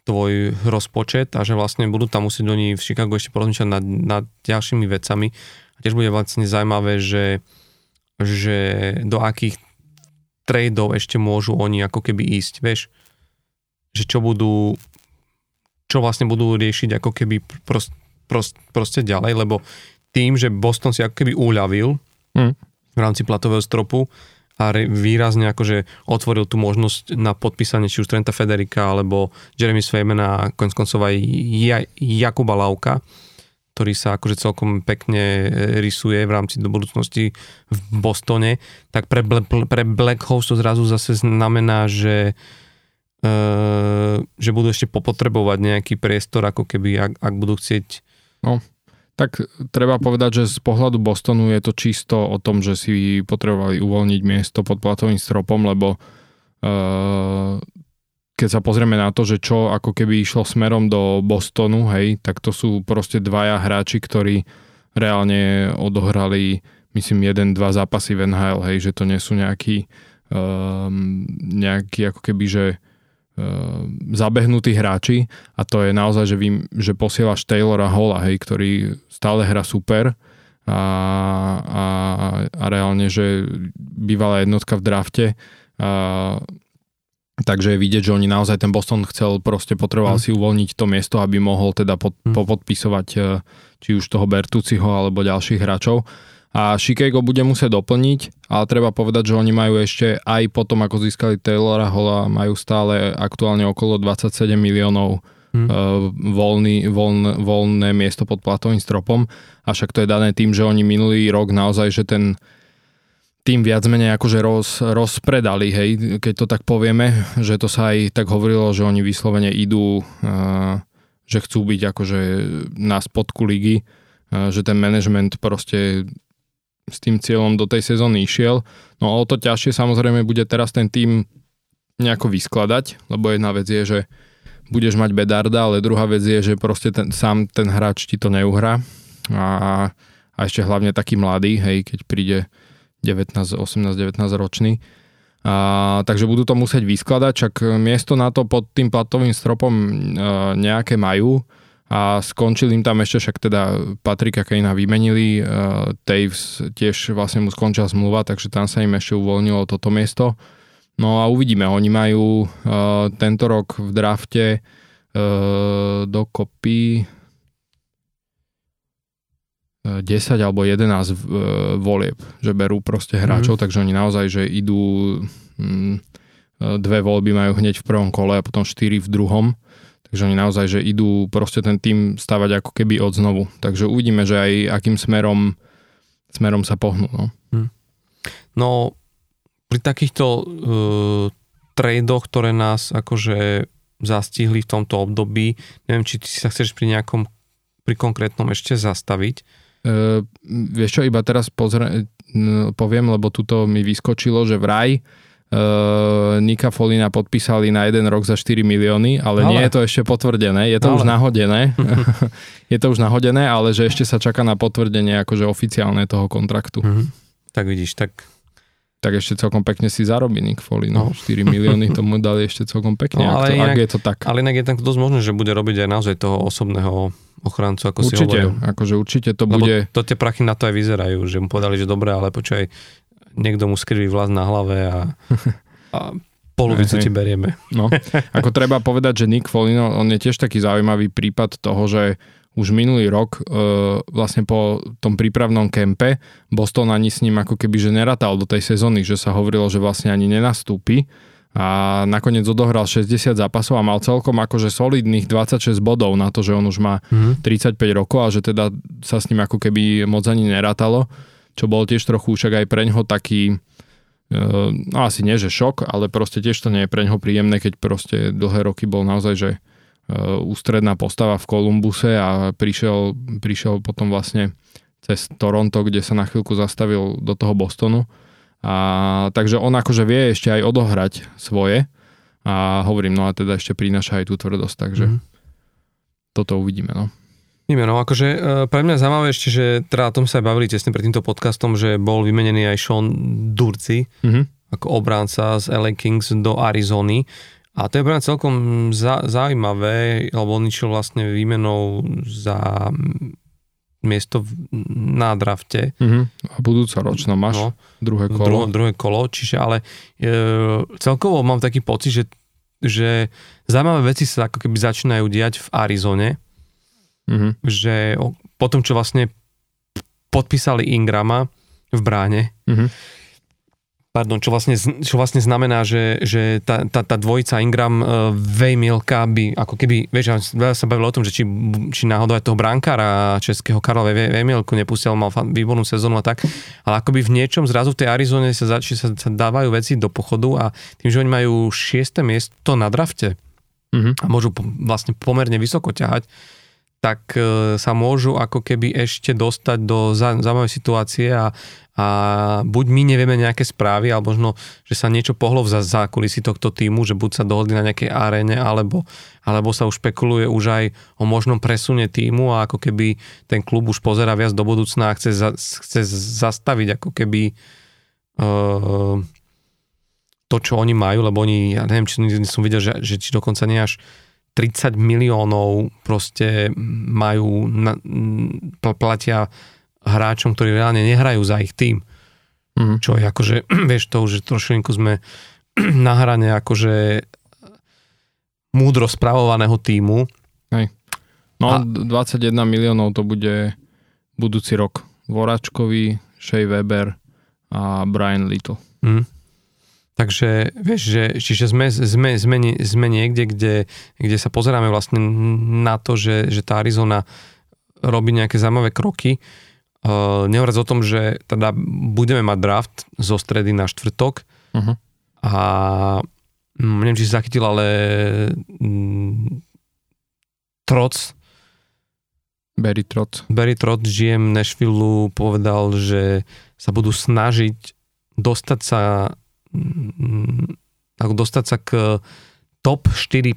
tvoj rozpočet a že vlastne budú tam musieť oni v Chicago ešte porozmýšľať nad, nad ďalšími vecami. A tiež bude vlastne zaujímavé, že, že do akých tradeov ešte môžu oni ako keby ísť, vieš, že čo budú, čo vlastne budú riešiť ako keby prost, prost, proste ďalej, lebo tým, že Boston si ako keby uľavil Mm. v rámci platového stropu a re, výrazne akože otvoril tú možnosť na podpísanie či už Trenta Federika alebo Jeremy Sveymana a konec koncov aj ja, Jakuba Lauka, ktorý sa akože celkom pekne rysuje v rámci do budúcnosti v Bostone, tak pre, pre Black House to zrazu zase znamená, že uh, že budú ešte popotrebovať nejaký priestor, ako keby, ak, ak budú chcieť. No, tak treba povedať, že z pohľadu Bostonu je to čisto o tom, že si potrebovali uvoľniť miesto pod platovým stropom, lebo uh, keď sa pozrieme na to, že čo ako keby išlo smerom do Bostonu, hej, tak to sú proste dvaja hráči, ktorí reálne odohrali myslím jeden, dva zápasy v NHL, hej, že to nie sú nejakí um, nejaký ako keby, že Ehm, zabehnutí hráči. A to je naozaj, že, vy, že posielaš Taylora Hola, hej, ktorý stále hra super. A, a, a reálne, že bývalá jednotka v drafte. A, takže je vidieť, že oni naozaj ten Boston chcel, proste potreboval mm. si uvoľniť to miesto, aby mohol teda pod, mm. popodpisovať e, či už toho Bertuciho alebo ďalších hráčov a Chicago bude musieť doplniť, ale treba povedať, že oni majú ešte aj potom, ako získali Taylora Hola, majú stále aktuálne okolo 27 miliónov hmm. voľný, voľn, voľné miesto pod platovým stropom. A však to je dané tým, že oni minulý rok naozaj, že ten tým viac menej akože roz, rozpredali, hej, keď to tak povieme, že to sa aj tak hovorilo, že oni vyslovene idú, uh, že chcú byť akože na spodku ligy, uh, že ten management proste s tým cieľom do tej sezóny išiel. No o to ťažšie samozrejme bude teraz ten tým nejako vyskladať, lebo jedna vec je, že budeš mať Bedarda, ale druhá vec je, že proste ten, sám ten hráč ti to neuhrá a, a ešte hlavne taký mladý, hej, keď príde 19, 18, 19 ročný. A, takže budú to musieť vyskladať, čak miesto na to pod tým platovým stropom a, nejaké majú a skončil im tam ešte však teda Patrika Kejna vymenili, uh, Taves tiež vlastne mu skončila zmluva, takže tam sa im ešte uvoľnilo toto miesto. No a uvidíme, oni majú uh, tento rok v drafte uh, dokopy 10 alebo 11 uh, volieb, že berú proste hráčov, mm. takže oni naozaj, že idú um, dve voľby majú hneď v prvom kole a potom štyri v druhom Takže oni naozaj, že idú proste ten tým stavať ako keby od znovu. Takže uvidíme, že aj akým smerom, smerom sa pohnú. No, hmm. no pri takýchto uh, tradoch, ktoré nás akože zastihli v tomto období, neviem, či ty sa chceš pri nejakom, pri konkrétnom ešte zastaviť. Uh, vieš čo, iba teraz pozre, poviem, lebo tuto mi vyskočilo, že vraj uh, Nika Folina podpísali na jeden rok za 4 milióny, ale, ale nie je to ešte potvrdené, je to ale. už nahodené. je to už nahodené, ale že ešte sa čaká na potvrdenie akože oficiálne toho kontraktu. Mm-hmm. Tak vidíš, tak tak ešte celkom pekne si zarobí Nick Foley, no. no. 4 milióny tomu dali ešte celkom pekne, no, ale ak, to, inak, ak je to tak. Ale inak je tak dosť možné, že bude robiť aj naozaj toho osobného ochrancu, ako určite, si hovoril. akože určite to Lebo bude... to tie prachy na to aj vyzerajú, že mu povedali, že dobre, ale počkaj, niekto mu skriví vlast na hlave a, a polovicu ti berieme. No, ako treba povedať, že Nick Folino, on je tiež taký zaujímavý prípad toho, že už minulý rok e, vlastne po tom prípravnom kempe Boston ani s ním ako keby že neratal do tej sezóny, že sa hovorilo, že vlastne ani nenastúpi a nakoniec odohral 60 zápasov a mal celkom akože solidných 26 bodov na to, že on už má mm-hmm. 35 rokov a že teda sa s ním ako keby moc ani nerátalo čo bol tiež trochu však aj preňho taký, e, no asi nie, že šok, ale proste tiež to nie je preňho príjemné, keď proste dlhé roky bol naozaj, že ústredná postava v Kolumbuse a prišiel, prišiel potom vlastne cez Toronto, kde sa na chvíľku zastavil do toho Bostonu. A, takže on akože vie ešte aj odohrať svoje a hovorím, no a teda ešte prináša aj tú tvrdosť, takže mm. toto uvidíme, no. Nime, no akože e, pre mňa zaujímavé ešte, že teda o tom sa aj bavili tesne pred týmto podcastom, že bol vymenený aj Sean Durci mm-hmm. ako obránca z LA Kings do Arizony. A to je pre celkom za, zaujímavé, lebo on išiel vlastne výmenou za miesto na drafte. Mm-hmm. A budúca ročná máš no, druhé kolo. Dru, druhé kolo, čiže ale e, celkovo mám taký pocit, že, že zaujímavé veci sa ako keby začínajú diať v Arizone mm-hmm. že po tom, čo vlastne podpísali Ingrama v bráne, mm-hmm. Pardon, čo vlastne, čo vlastne znamená, že, že tá, tá, tá dvojica Ingram uh, Vejmielka by, ako keby, vieš, veľa sa bavilo o tom, že či, či náhodou aj toho brankára českého Karla Vejmielku nepustil, mal výbornú sezónu a tak, ale akoby v niečom zrazu v tej Arizone sa, zači, sa, sa dávajú veci do pochodu a tým, že oni majú šieste miesto na drafte mm-hmm. a môžu po, vlastne pomerne vysoko ťahať, tak e, sa môžu ako keby ešte dostať do zaujímavej situácie a, a buď my nevieme nejaké správy, alebo možno, že sa niečo pohlo v zákulisí tohto týmu, že buď sa dohodli na nejakej aréne, alebo, alebo sa už špekuluje už aj o možnom presune týmu a ako keby ten klub už pozera viac do budúcna a chce, za, chce zastaviť ako keby uh, to, čo oni majú, lebo oni, ja neviem, či som videl, že, že či dokonca nie až 30 miliónov proste majú, na, platia hráčom, ktorí reálne nehrajú za ich tým. Mm. Čo je akože, vieš to, že trošku sme na hrane akože múdro spravovaného týmu. Hej. No, a... 21 miliónov to bude budúci rok. Voračkovi, Shea Weber a Brian Little. Mm. Takže vieš, že, čiže sme, sme, sme, sme niekde, kde, kde sa pozeráme vlastne na to, že, že tá Arizona robí nejaké zaujímavé kroky Uh, nehovoriac o tom, že teda budeme mať draft zo stredy na štvrtok uh-huh. a mm, neviem, či si zachytil, ale mm, Troc Barry Trot. Barry Trot, GM Nashville povedal, že sa budú snažiť dostať sa mm, dostať sa k top 4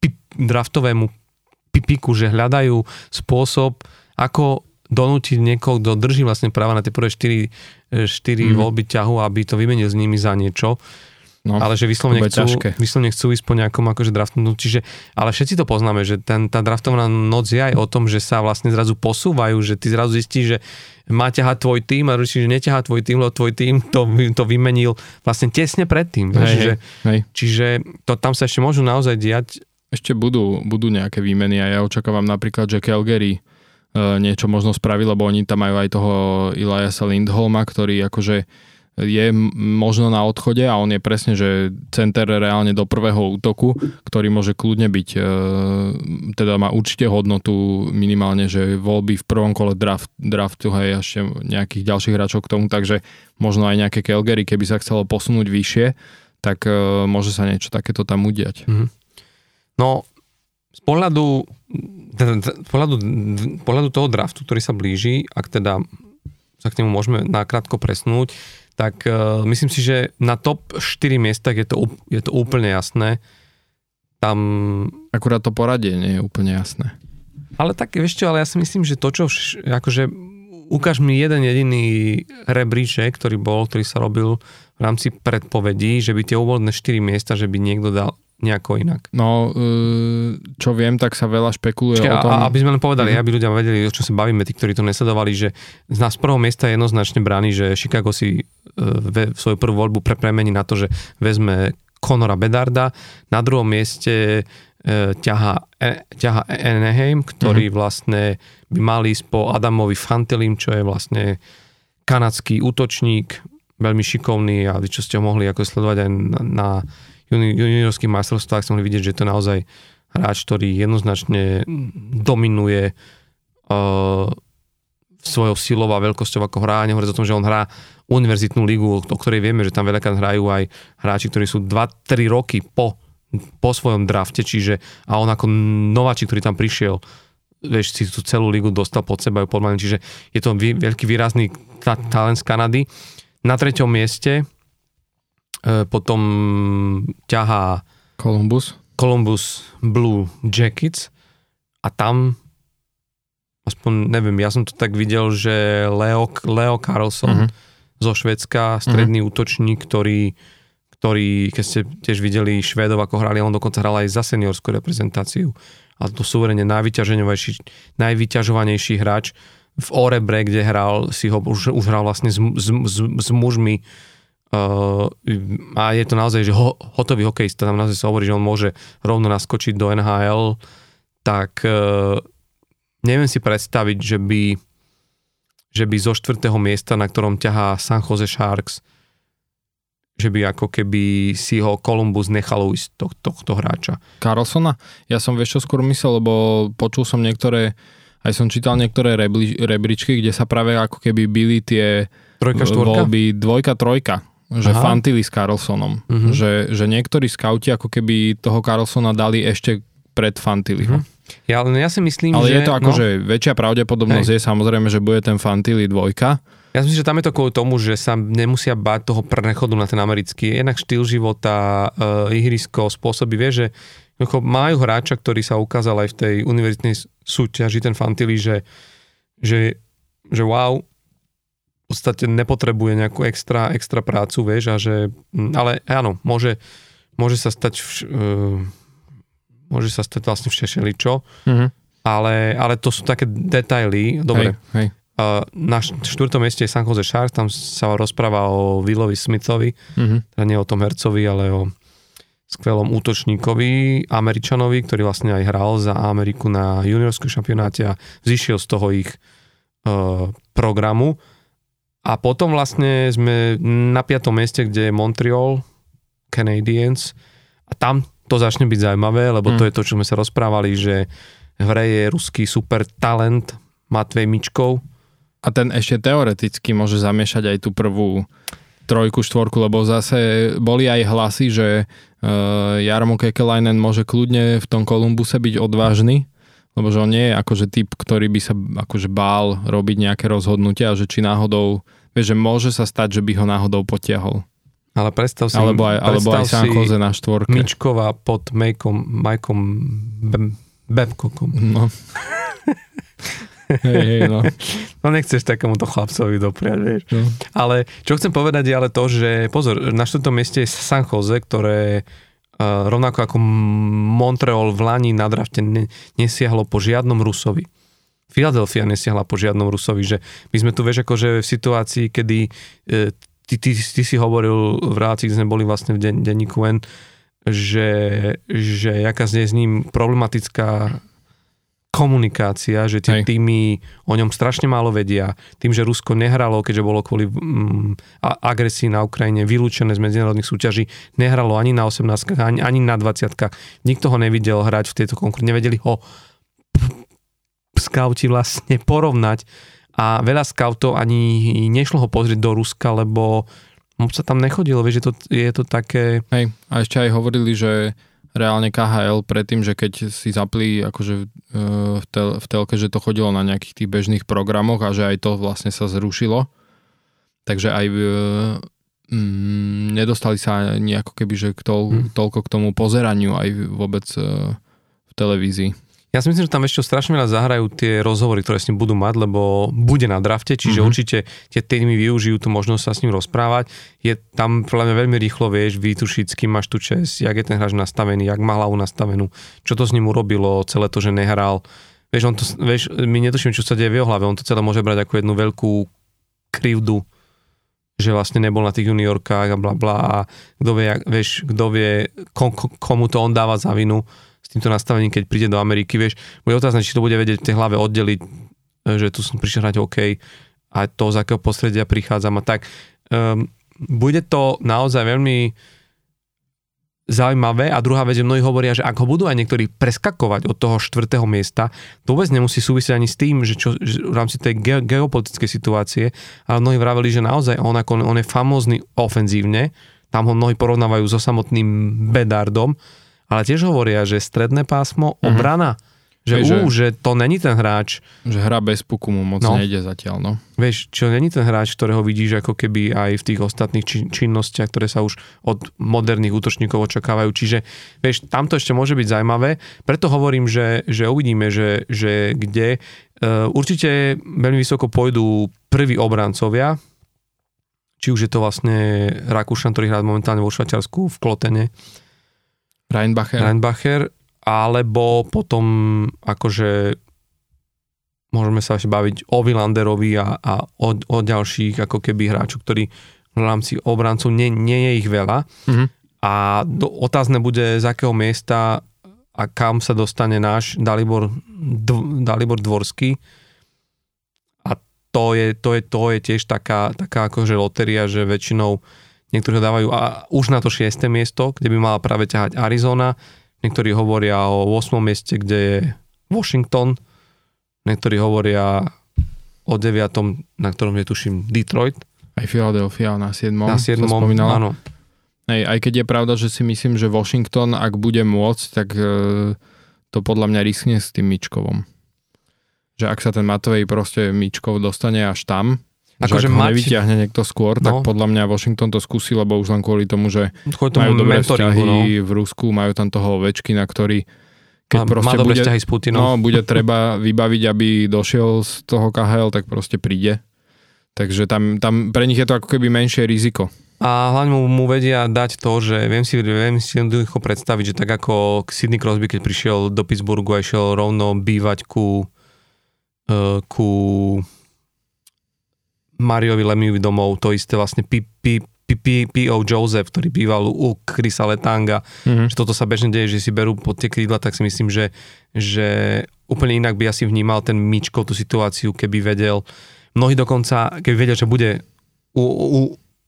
pi- draftovému pipiku, že hľadajú spôsob, ako donútiť niekoho, kto drží vlastne práva na tie prvé 4, 4 mm. voľby ťahu, aby to vymenil s nimi za niečo. No, ale že vyslovne chcú, vyslovne chcú ísť po nejakom akože draftnú, čiže, ale všetci to poznáme, že ten, tá draftovaná noc je aj o tom, že sa vlastne zrazu posúvajú, že ty zrazu zistíš, že má ťahať tvoj tým a že neťahá tvoj tým, lebo tvoj tým to, to vymenil vlastne tesne predtým. Hej, že, hej. Čiže to, tam sa ešte môžu naozaj diať. Ešte budú, budú nejaké výmeny a ja očakávam napríklad, že Calgary E, niečo možno spraviť, lebo oni tam majú aj toho Eliasa Lindholma, ktorý akože je možno na odchode a on je presne, že center reálne do prvého útoku, ktorý môže kľudne byť, e, teda má určite hodnotu minimálne, že voľby v prvom kole draft, draftu aj ešte nejakých ďalších hráčov k tomu, takže možno aj nejaké Calgary, keby sa chcelo posunúť vyššie, tak e, môže sa niečo takéto tam udiať. Mm-hmm. No, z pohľadu pohľadu, pohľadu toho draftu, ktorý sa blíži, ak teda sa k nemu môžeme nakrátko presnúť, tak uh, myslím si, že na top 4 miestach je to, je to úplne jasné. Tam... Akurát to poradie nie je úplne jasné. Ale tak, vieš čo, ale ja si myslím, že to, čo vš- akože ukáž mi jeden jediný rebríček, ktorý bol, ktorý sa robil v rámci predpovedí, že by tie úvodné 4 miesta, že by niekto dal nejako inak. No, e, čo viem, tak sa veľa špekuluje Čiže, o tom. A, aby sme len povedali, mm-hmm. aby ľudia vedeli, o čo sa bavíme, tí, ktorí to nesledovali, že z nás prvého miesta je jednoznačne brány, že Chicago si e, svoju prvú voľbu premení na to, že vezme Conora Bedarda. Na druhom mieste e, ťaha, e, ťaha Anaheim, ktorý mm-hmm. vlastne by mal ísť po Adamovi Fantelim, čo je vlastne kanadský útočník, veľmi šikovný a vy čo ste ho mohli ako sledovať aj na, na juniorských majstrovstvách sme mohli vidieť, že to je naozaj hráč, ktorý jednoznačne dominuje uh, svojou silou a veľkosťou ako hrá. Nehovorí o tom, že on hrá univerzitnú ligu, o ktorej vieme, že tam veľakrát hrajú aj hráči, ktorí sú 2-3 roky po, po svojom drafte, čiže a on ako nováčik, ktorý tam prišiel, vieš, si tú celú ligu dostal pod seba, podľa čiže je to veľký výrazný talent z Kanady. Na treťom mieste potom ťahá Columbus. Columbus Blue Jackets a tam aspoň neviem, ja som to tak videl, že Leo, Leo Carlson uh-huh. zo Švedska, stredný uh-huh. útočník, ktorý, ktorý, keď ste tiež videli Švédov, ako hrali, on dokonca hral aj za seniorskú reprezentáciu. A to súverene najvyťažovanejší, najvyťažovanejší hráč v Orebre, kde hral, si ho už, už hral vlastne s, s, s, s mužmi a je to naozaj, že ho, hotový hokejista, tam naozaj sa hovorí, že on môže rovno naskočiť do NHL, tak neviem si predstaviť, že by, že by zo štvrtého miesta, na ktorom ťahá San Jose Sharks, že by ako keby si ho Columbus nechal ujsť to, tohto hráča. Carlsona? Ja som vieš čo skôr myslel, lebo počul som niektoré, aj som čítal niektoré rebli, rebríčky, kde sa práve ako keby byli tie Trojka, štvorka? voľby dvojka, trojka že Aha. fantili s Carlsonom. Mhm. Že, že niektorí skauti ako keby toho Carlsona dali ešte pred Fantiliho. Mhm. Ja, len ja si myslím, Ale že... je to ako, no, že väčšia pravdepodobnosť je samozrejme, že bude ten Fantili dvojka. Ja si myslím, že tam je to kvôli tomu, že sa nemusia báť toho prechodu na ten americký. Jednak štýl života, uh, ihrisko, spôsoby, vie, že majú hráča, ktorý sa ukázal aj v tej univerzitnej súťaži, ten Fantili, že, že, že wow, podstate nepotrebuje nejakú extra, extra prácu, vieš, a že, ale áno, môže, môže sa stať, vš, uh, môže sa stať vlastne všešeličo, Mhm. ale, ale to sú také detaily, dobre, Hej, hej. Uh, na št- štvrtom mieste je San Jose Sharks, tam sa rozpráva o Willovi Smithovi, Mhm. teda nie o tom hercovi, ale o skvelom útočníkovi, Američanovi, ktorý vlastne aj hral za Ameriku na juniorskom šampionáte a zišiel z toho ich uh, programu. A potom vlastne sme na piatom mieste, kde je Montreal Canadiens. A tam to začne byť zaujímavé, lebo to Mm. je to, čo sme sa rozprávali, že v hre je ruský super talent Matvej Mičkov, A ten ešte teoreticky môže zamiešať aj tú prvú trojku, štvorku, lebo zase boli aj hlasy, že uh, Jarmo Kekelainen môže kľudne v tom Kolumbuse byť odvážny, lebo že on nie je akože typ, ktorý by sa akože bál robiť nejaké rozhodnutia že či náhodou, vieš, že môže sa stať, že by ho náhodou potiahol. Ale predstav si, Alebo aj, alebo aj San Jose na štvorke. Mičkova pod Majkom, Majkom Bem- Babcockom. No. hej, hej, no. No nechceš takémuto chlapcovi dopriať, vieš. no. Ale čo chcem povedať je ale to, že pozor, na štvrtom mieste je San Jose, ktoré rovnako ako Montreal v Lani na drafte ne, nesiahlo po žiadnom Rusovi. Philadelphia nesiahla po žiadnom Rusovi, že my sme tu, vieš, akože v situácii, kedy e, ty, ty, ty si hovoril v relácii, kde sme boli vlastne v den, denníku N, že, že jaká je s ním problematická komunikácia, že tie Hej. týmy o ňom strašne málo vedia. Tým, že Rusko nehralo, keďže bolo kvôli mm, agresii na Ukrajine vylúčené z medzinárodných súťaží, nehralo ani na 18 ani, ani na 20 Nikto ho nevidel hrať v tejto konkurencii. Nevedeli ho skauti vlastne porovnať a veľa skautov ani nešlo ho pozrieť do Ruska, lebo moc sa tam nechodilo, vieš, je to, je to také... Hej, a ešte aj hovorili, že reálne KHL predtým, že keď si zapli akože e, v, tel, v telke, že to chodilo na nejakých tých bežných programoch a že aj to vlastne sa zrušilo. Takže aj e, mm, nedostali sa ani ako keby, že k tol, Hm. toľko k tomu pozeraniu aj vôbec e, v televízii. Ja si myslím, že tam ešte strašne veľa zahrajú tie rozhovory, ktoré s ním budú mať, lebo bude na drafte, čiže Mhm. mm-hmm. určite tie týmy využijú tú možnosť sa s ním rozprávať. Je tam podľa mňa veľmi rýchlo vieš vytušiť, s kým máš tu čes, jak je ten hráč nastavený, jak má hlavu nastavenú, čo to s ním urobilo, celé to, že nehral. Vieš, on to, vieš, my netušíme, čo sa deje v jeho hlave, on to celé môže brať ako jednu veľkú krivdu, že vlastne nebol na tých juniorkách a bla bla a kto vie, vieš, kto vie, kom, kom- komu to on dáva za vinu týmto nastavením, keď príde do Ameriky, vieš, bude otázne, či to bude vedieť v tej hlave oddeliť, e, že tu som prišiel hrať OK a to, z akého prostredia prichádzam a tak. Um, bude to naozaj veľmi zaujímavé a druhá vec, že mnohí hovoria, že ak ho budú aj niektorí preskakovať od toho štvrtého miesta, to vôbec nemusí súvisieť ani s tým, že, čo, že v rámci tej ge- geopolitickej situácie, ale mnohí vraveli, že naozaj on, ako, on je famózny ofenzívne, tam ho mnohí porovnávajú so samotným Bedardom, ale tiež hovoria, že stredné pásmo, Mhm. obrana, že, že- ú, že to není ten hráč, Že hra bez puku mu moc No. nejde zatiaľ, no. vieš, čo není ten hráč, ktorého vidíš ako keby aj v tých ostatných čin- činnostiach, ktoré sa už od moderných útočníkov očakávajú. Čiže, vieš, tamto ešte môže byť zaujímavé. Preto hovorím, že, že uvidíme, že, že kde. Uh, určite veľmi vysoko pôjdu prví obrancovia, či už je to vlastne Rakúšan, ktorý hrá momentálne vo Švačiarsku v Klotene, Reinbacher. Reinbacher, alebo potom akože môžeme sa ešte baviť o Vilanderovi a, a o, o ďalších ako keby hráčov, ktorí v rámci obrancov nie, nie je ich veľa. Mhm. A do, otázne bude, z akého miesta a kam sa dostane náš Dalibor, Dv, Dalibor Dvorský. A to je, to, je, to je tiež taká, taká akože loteria, že väčšinou niektorí ho dávajú a už na to 6. miesto, kde by mala práve ťahať Arizona, niektorí hovoria o 8. mieste, kde je Washington, niektorí hovoria o 9. na ktorom je tuším Detroit. Aj Philadelphia na 7. Na 7. sa spomínala. áno. Hej, aj keď je pravda, že si myslím, že Washington, ak bude môcť, tak e, to podľa mňa riskne s tým Mičkovom. Že ak sa ten Matovej proste Mičkov dostane až tam, Akože že ak mať- nevyťahne niekto skôr, tak No. podľa mňa Washington to skúsi, lebo už len kvôli tomu, že Kvôli tomu majú dobré vzťahy no. v Rusku, majú tam toho Ovečkina, ktorý keď Má, proste má bude, s Putinom. no, bude treba vybaviť, aby došiel z toho KHL, tak proste príde. Takže tam, tam pre nich je to ako keby menšie riziko. A hlavne mu, mu vedia dať to, že viem si, viem si jednoducho predstaviť, že tak ako Sidney Crosby, keď prišiel do Pittsburghu a išiel rovno bývať ku, uh, ku Mariovi Lemiovi domov, to isté vlastne P.O. Joseph, ktorý býval u Chrisa Letanga, Mhm. že toto sa bežne deje, že si berú pod tie krídla, tak si myslím, že, že úplne inak by asi vnímal ten Mičkov tú situáciu, keby vedel. Mnohí dokonca, keby vedel, že bude u, u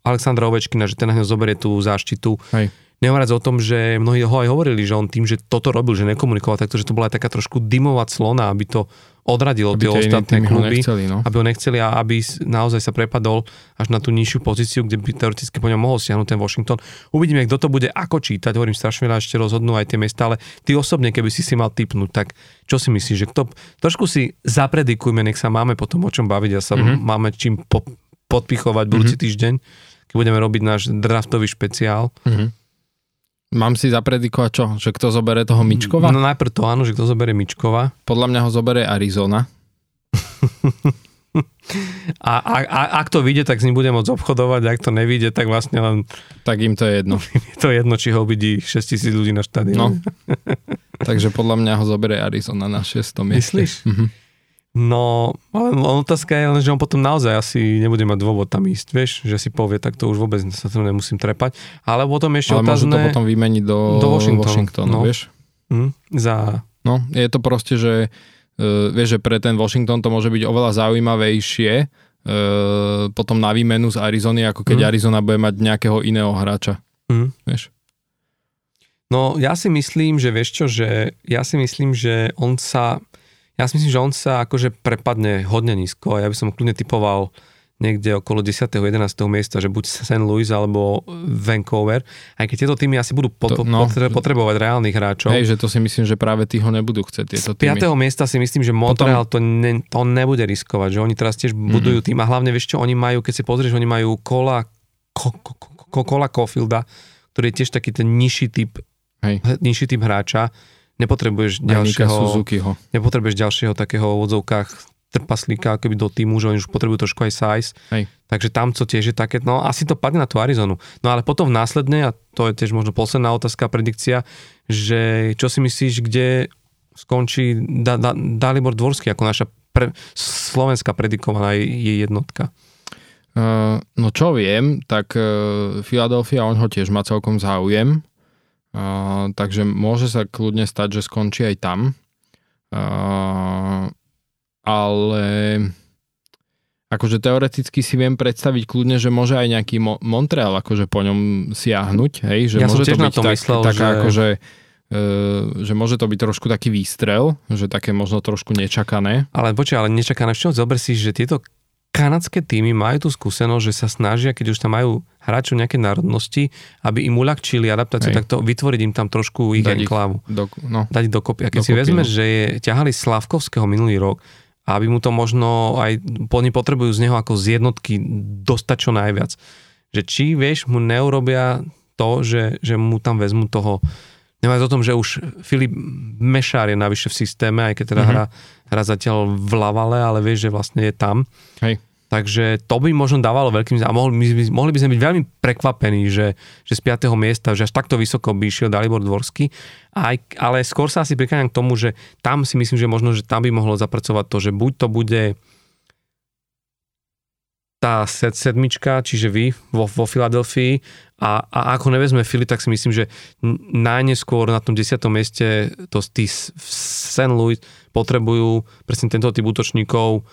Alexandra Ovečkina, že ten ňo zoberie tú záštitu. Hej. Nehovoriac o tom, že mnohí ho aj hovorili, že on tým, že toto robil, že nekomunikoval takto, že to bola aj taká trošku dymová clona, aby to odradilo Aby tie ostatné týmy ho kluby nechceli, no. aby ho nechceli a aby naozaj sa prepadol až na tú nižšiu pozíciu, kde by teoreticky po ňom mohol siahnuť ten Washington. Uvidíme, kto to bude ako čítať, hovorím strašne veľa, ešte rozhodnú aj tie miesta, ale ty osobne, keby si si mal typnúť, tak čo si myslíš, že kto, trošku si zapredikujme, nech sa máme potom o čom baviť a sa Mhm. mm-hmm. máme čím po, podpichovať budúci mm-hmm. týždeň, keď budeme robiť náš draftový špeciál. Mhm. Mám si zapredikovať čo? Že kto zobere toho Mičkova? No najprv to áno, že kto zoberie Mičkova. Podľa mňa ho zobere Arizona. A, a, a ak to vyjde, tak s ním bude môcť obchodovať, ak to nevyjde, tak vlastne len Tak im to je jedno. je to jedno, či ho vidí 6 tisíc ľudí na No. štadióne. Takže podľa mňa ho zoberie Arizona na 6. mieste. Myslíš? Mhm. No, ale otázka je len, že on potom naozaj asi nebude mať dôvod tam ísť, vieš, že si povie, tak to už vôbec sa to nemusím trepať. Ale potom ešte Ale môžu to otázne potom vymeniť do, do Washingtonu, Washingtonu, no. vieš? hm, za... No, je to proste, že uh, vieš, že pre ten Washington to môže byť oveľa zaujímavejšie uh, potom na výmenu z Arizony, ako keď Mhm. Arizona bude mať nejakého iného hráča, Hm. vieš? No, ja si myslím, že vieš čo, že ja si myslím, že on sa, ja si myslím, že on sa akože prepadne hodne nízko a ja by som kľudne typoval niekde okolo 10. 11. miesta, že buď St. Louis alebo Vancouver, aj keď tieto týmy asi budú pot- To- no. no. potrebovať reálnych hráčov. Hej, že to si myslím, že práve tí ho nebudú chcieť, tieto Z týmy. 5. miesta si myslím, že Montreal to, ne, to nebude riskovať, že oni teraz tiež Mhm. budujú tým a hlavne vieš čo, oni majú, keď si pozrieš, oni majú kola, ko, ko, ko, kola Cofielda, ktorý je tiež taký ten nižší typ, Hej. nižší typ hráča, nepotrebuješ ďalšieho, Suzukiho. nepotrebuješ ďalšieho takého v odzovkách trpaslíka keby do týmu, že oni už potrebujú trošku aj size. Hej. Takže tam, co tiež je také, no asi to padne na tú Arizonu. No ale potom následne, a to je tiež možno posledná otázka, predikcia, že čo si myslíš, kde skončí da, da, Dalibor Dvorský ako naša pre, slovenská predikovaná je, je jednotka. Uh, no čo viem, tak uh, Philadelphia, on ho tiež má celkom záujem, uh, takže môže sa kľudne stať, že skončí aj tam. Uh, ale akože teoreticky si viem predstaviť kľudne, že môže aj nejaký Mo- Montreal akože po ňom siahnuť, hej, že Ja môže to na byť to tak, myslel, taká že- akože uh, že môže to byť trošku taký výstrel, že také možno trošku nečakané. Ale počkaj, ale nečaká na čo, zober si, že tieto kanadské týmy majú tú skúsenosť, že sa snažia, keď už tam majú hráčov nejaké národnosti, aby im uľahčili adaptáciu, Hej. tak to vytvoriť im tam trošku ich Dať enklávu. Do, no, dať dokopy. A keď si Dokopy, vezmeš, no. že je, ťahali Slavkovského minulý rok, aby mu to možno aj, oni potrebujú z neho ako z jednotky dostať čo najviac. Že či, vieš, mu neurobia to, že, že mu tam vezmu toho, Nemáš o tom, že už Filip Mešár je navyše v systéme, aj keď teda Mhm. hra, hra zatiaľ v Lavale, ale vieš, že vlastne je tam. Hej. Takže to by možno dávalo veľkým a mohli, by- mohli by sme byť veľmi prekvapení, že, že z 5. miesta, že až takto vysoko by išiel Dalibor Dvorský. Aj, ale skôr sa asi prikláňam k tomu, že tam si myslím, že možno, že tam by mohlo zapracovať to, že buď to bude tá sed, sedmička, čiže vy vo, vo Filadelfii a, a ako nevezme Fili, tak si myslím, že najneskôr na tom 10. mieste to tí St. Louis potrebujú presne tento typ útočníkov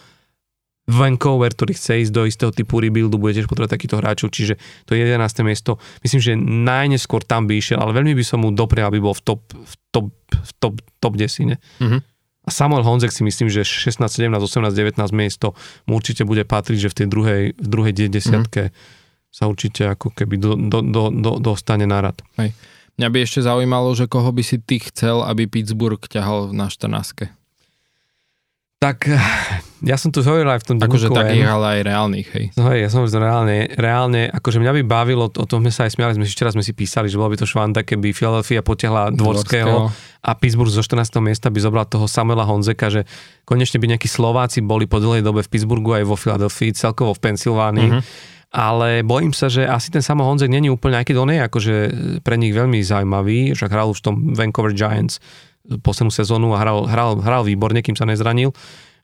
Vancouver, ktorý chce ísť do istého typu rebuildu, bude tiež potrebovať takýchto hráčov, čiže to je 11. miesto. Myslím, že najneskôr tam by išiel, ale veľmi by som mu doprial, aby bol v top, v top, v top, top 10. Mhm. A Samuel Honzek si myslím, že 16, 17, 18, 19 miesto mu určite bude patriť, že v tej druhej, v druhej desiatke sa určite ako keby do, do, do, do, dostane na rad. Mňa by ešte zaujímalo, že koho by si ty chcel, aby Pittsburgh ťahal na 14. Tak ja som tu hovoril aj v tom Akože takých, ale aj reálnych, hej. No hej, ja som že reálne, reálne, akože mňa by bavilo, o tom sme sa aj smiali, sme si včera sme si písali, že bolo by to švanda, keby Philadelphia potiahla Dvorského a Pittsburgh zo 14. miesta by zobral toho Samuela Honzeka, že konečne by nejakí Slováci boli po dlhej dobe v Pittsburghu aj vo Philadelphii, celkovo v Pensylvánii. Mhm. Ale bojím sa, že asi ten Samuel Honzek není úplne, aj keď on je akože pre nich veľmi zaujímavý, že hral už v tom Vancouver Giants poslednú sezónu a hral, hral, hral výborne, kým sa nezranil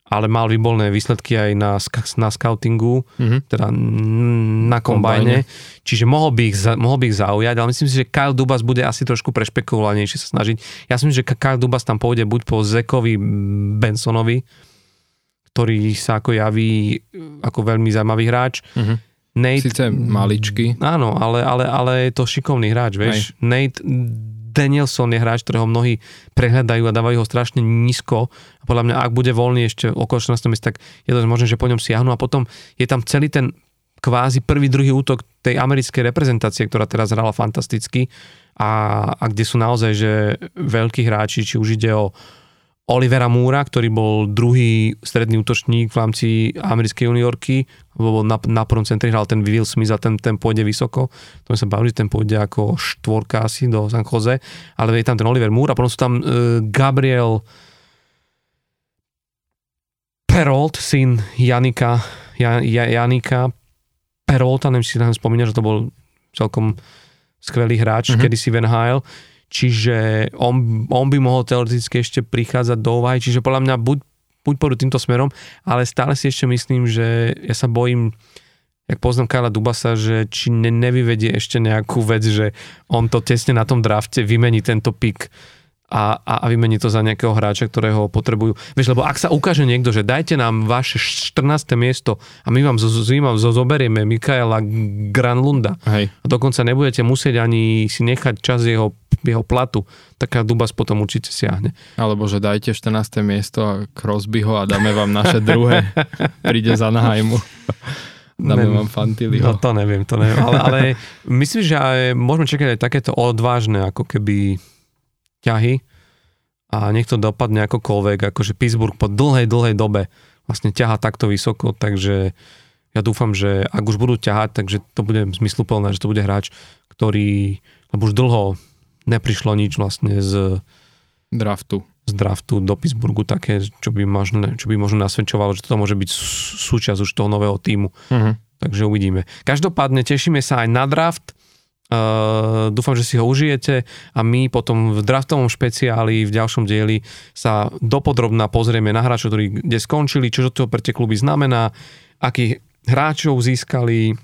ale mal výborné výsledky aj na, na scoutingu, Mhm. teda na kombajne, čiže mohol by, ich, mohol by ich zaujať, ale myslím si, že Kyle Dubas bude asi trošku prešpekulovanejšie sa snažiť. Ja si myslím, že Kyle Dubas tam pôjde buď po Zekovi Bensonovi, ktorý sa ako javí ako veľmi zaujímavý hráč. Mhm. Nate, Sice maličky. Áno, ale, ale, ale je to šikovný hráč, vieš. Nate Danielson je hráč, ktorého mnohí prehľadajú a dávajú ho strašne nízko. A podľa mňa, ak bude voľný ešte okolo 14. miesta, tak je to možné, že po ňom siahnu. A potom je tam celý ten kvázi prvý, druhý útok tej americkej reprezentácie, ktorá teraz hrala fantasticky a, a kde sú naozaj že veľkí hráči, či už ide o Olivera Múra, ktorý bol druhý stredný útočník v rámci americkej juniorky, lebo na, na prvom centri hral ten Will Smith a ten, ten pôjde vysoko. To sme sa bavili, ten pôjde ako štvorka asi do San Jose, ale je tam ten Oliver Moore a potom sú tam uh, Gabriel Perolt, syn Janika, ja, ja, Janika Perolta, neviem, si tam spomínaš, že to bol celkom skvelý hráč, Mhm. mm-hmm. kedysi v NHL. Čiže on, on by mohol teoreticky ešte prichádzať do úvahy, čiže podľa mňa buď, buď pôjdu týmto smerom, ale stále si ešte myslím, že ja sa bojím, jak poznám Kala Dubasa, že či ne, nevyvedie ešte nejakú vec, že on to tesne na tom drafte vymení tento pik a, a, a vymení to za nejakého hráča, ktorého potrebujú. Vieš, lebo ak sa ukáže niekto, že dajte nám vaše 14. miesto a my vám, zo, my vám zo, zoberieme Mikaela Granlunda Hej. a dokonca nebudete musieť ani si nechať čas jeho, jeho platu, taká Dubas potom určite siahne. Alebo že dajte 14. miesto a Crosbyho a dáme vám naše druhé. Príde za Nahajmu. Dáme vám Fantiliho. No to neviem, to neviem. Ale, ale myslím, že aj, môžeme čakať aj takéto odvážne ako keby ťahy a nech to dopadne akokoľvek, akože Pittsburgh po dlhej, dlhej dobe vlastne ťaha takto vysoko, takže ja dúfam, že ak už budú ťahať, takže to bude zmysluplné, že to bude hráč, ktorý, lebo už dlho neprišlo nič vlastne z, Draftu. z draftu do Pittsburghu také, čo by možno, čo by možno nasvedčovalo, že to môže byť sú- súčasť už toho nového týmu. Mhm. Takže uvidíme. Každopádne tešíme sa aj na draft. Uh, dúfam, že si ho užijete a my potom v draftovom špeciáli v ďalšom dieli sa dopodrobná pozrieme na hráčov, ktorí kde skončili, čo to pre tie kluby znamená, akých hráčov získali,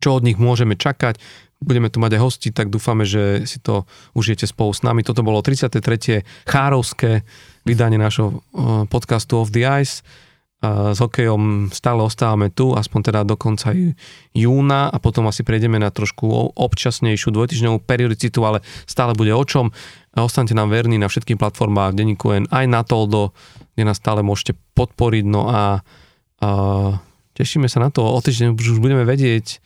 čo od nich môžeme čakať. Budeme tu mať aj hosti, tak dúfame, že si to užijete spolu s nami. Toto bolo 33. chárovské vydanie našho uh, podcastu Off the Ice. A s hokejom stále ostávame tu, aspoň teda do konca júna a potom asi prejdeme na trošku občasnejšiu dvojtyžňovú periodicitu, ale stále bude o čom. A Ostaňte nám verní na všetkých platformách denníku N, aj na Toldo, kde nás stále môžete podporiť. No a, a tešíme sa na to. O týždeň už budeme vedieť,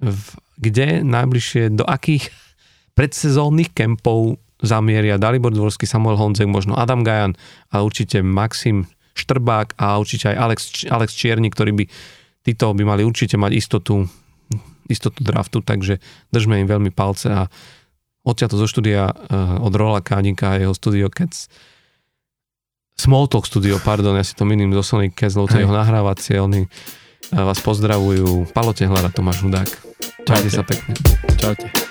v, kde najbližšie, do akých predsezónnych kempov zamieria Dalibor Dvorský, Samuel Honzek, možno Adam Gajan, ale určite Maxim Štrbák a určite aj Alex, Alex Čierny, ktorí by, títo by mali určite mať istotu, istotu draftu, takže držme im veľmi palce a odtiaľto zo štúdia uh, od Rola Kánika a jeho studio Cats Smalltalk studio, pardon, ja si to miným zo Sonic Castle, to jeho nahrávacie, oni uh, vás pozdravujú. Palo Tehlar a Tomáš Hudák. Čaute. sa pekne. Čaute.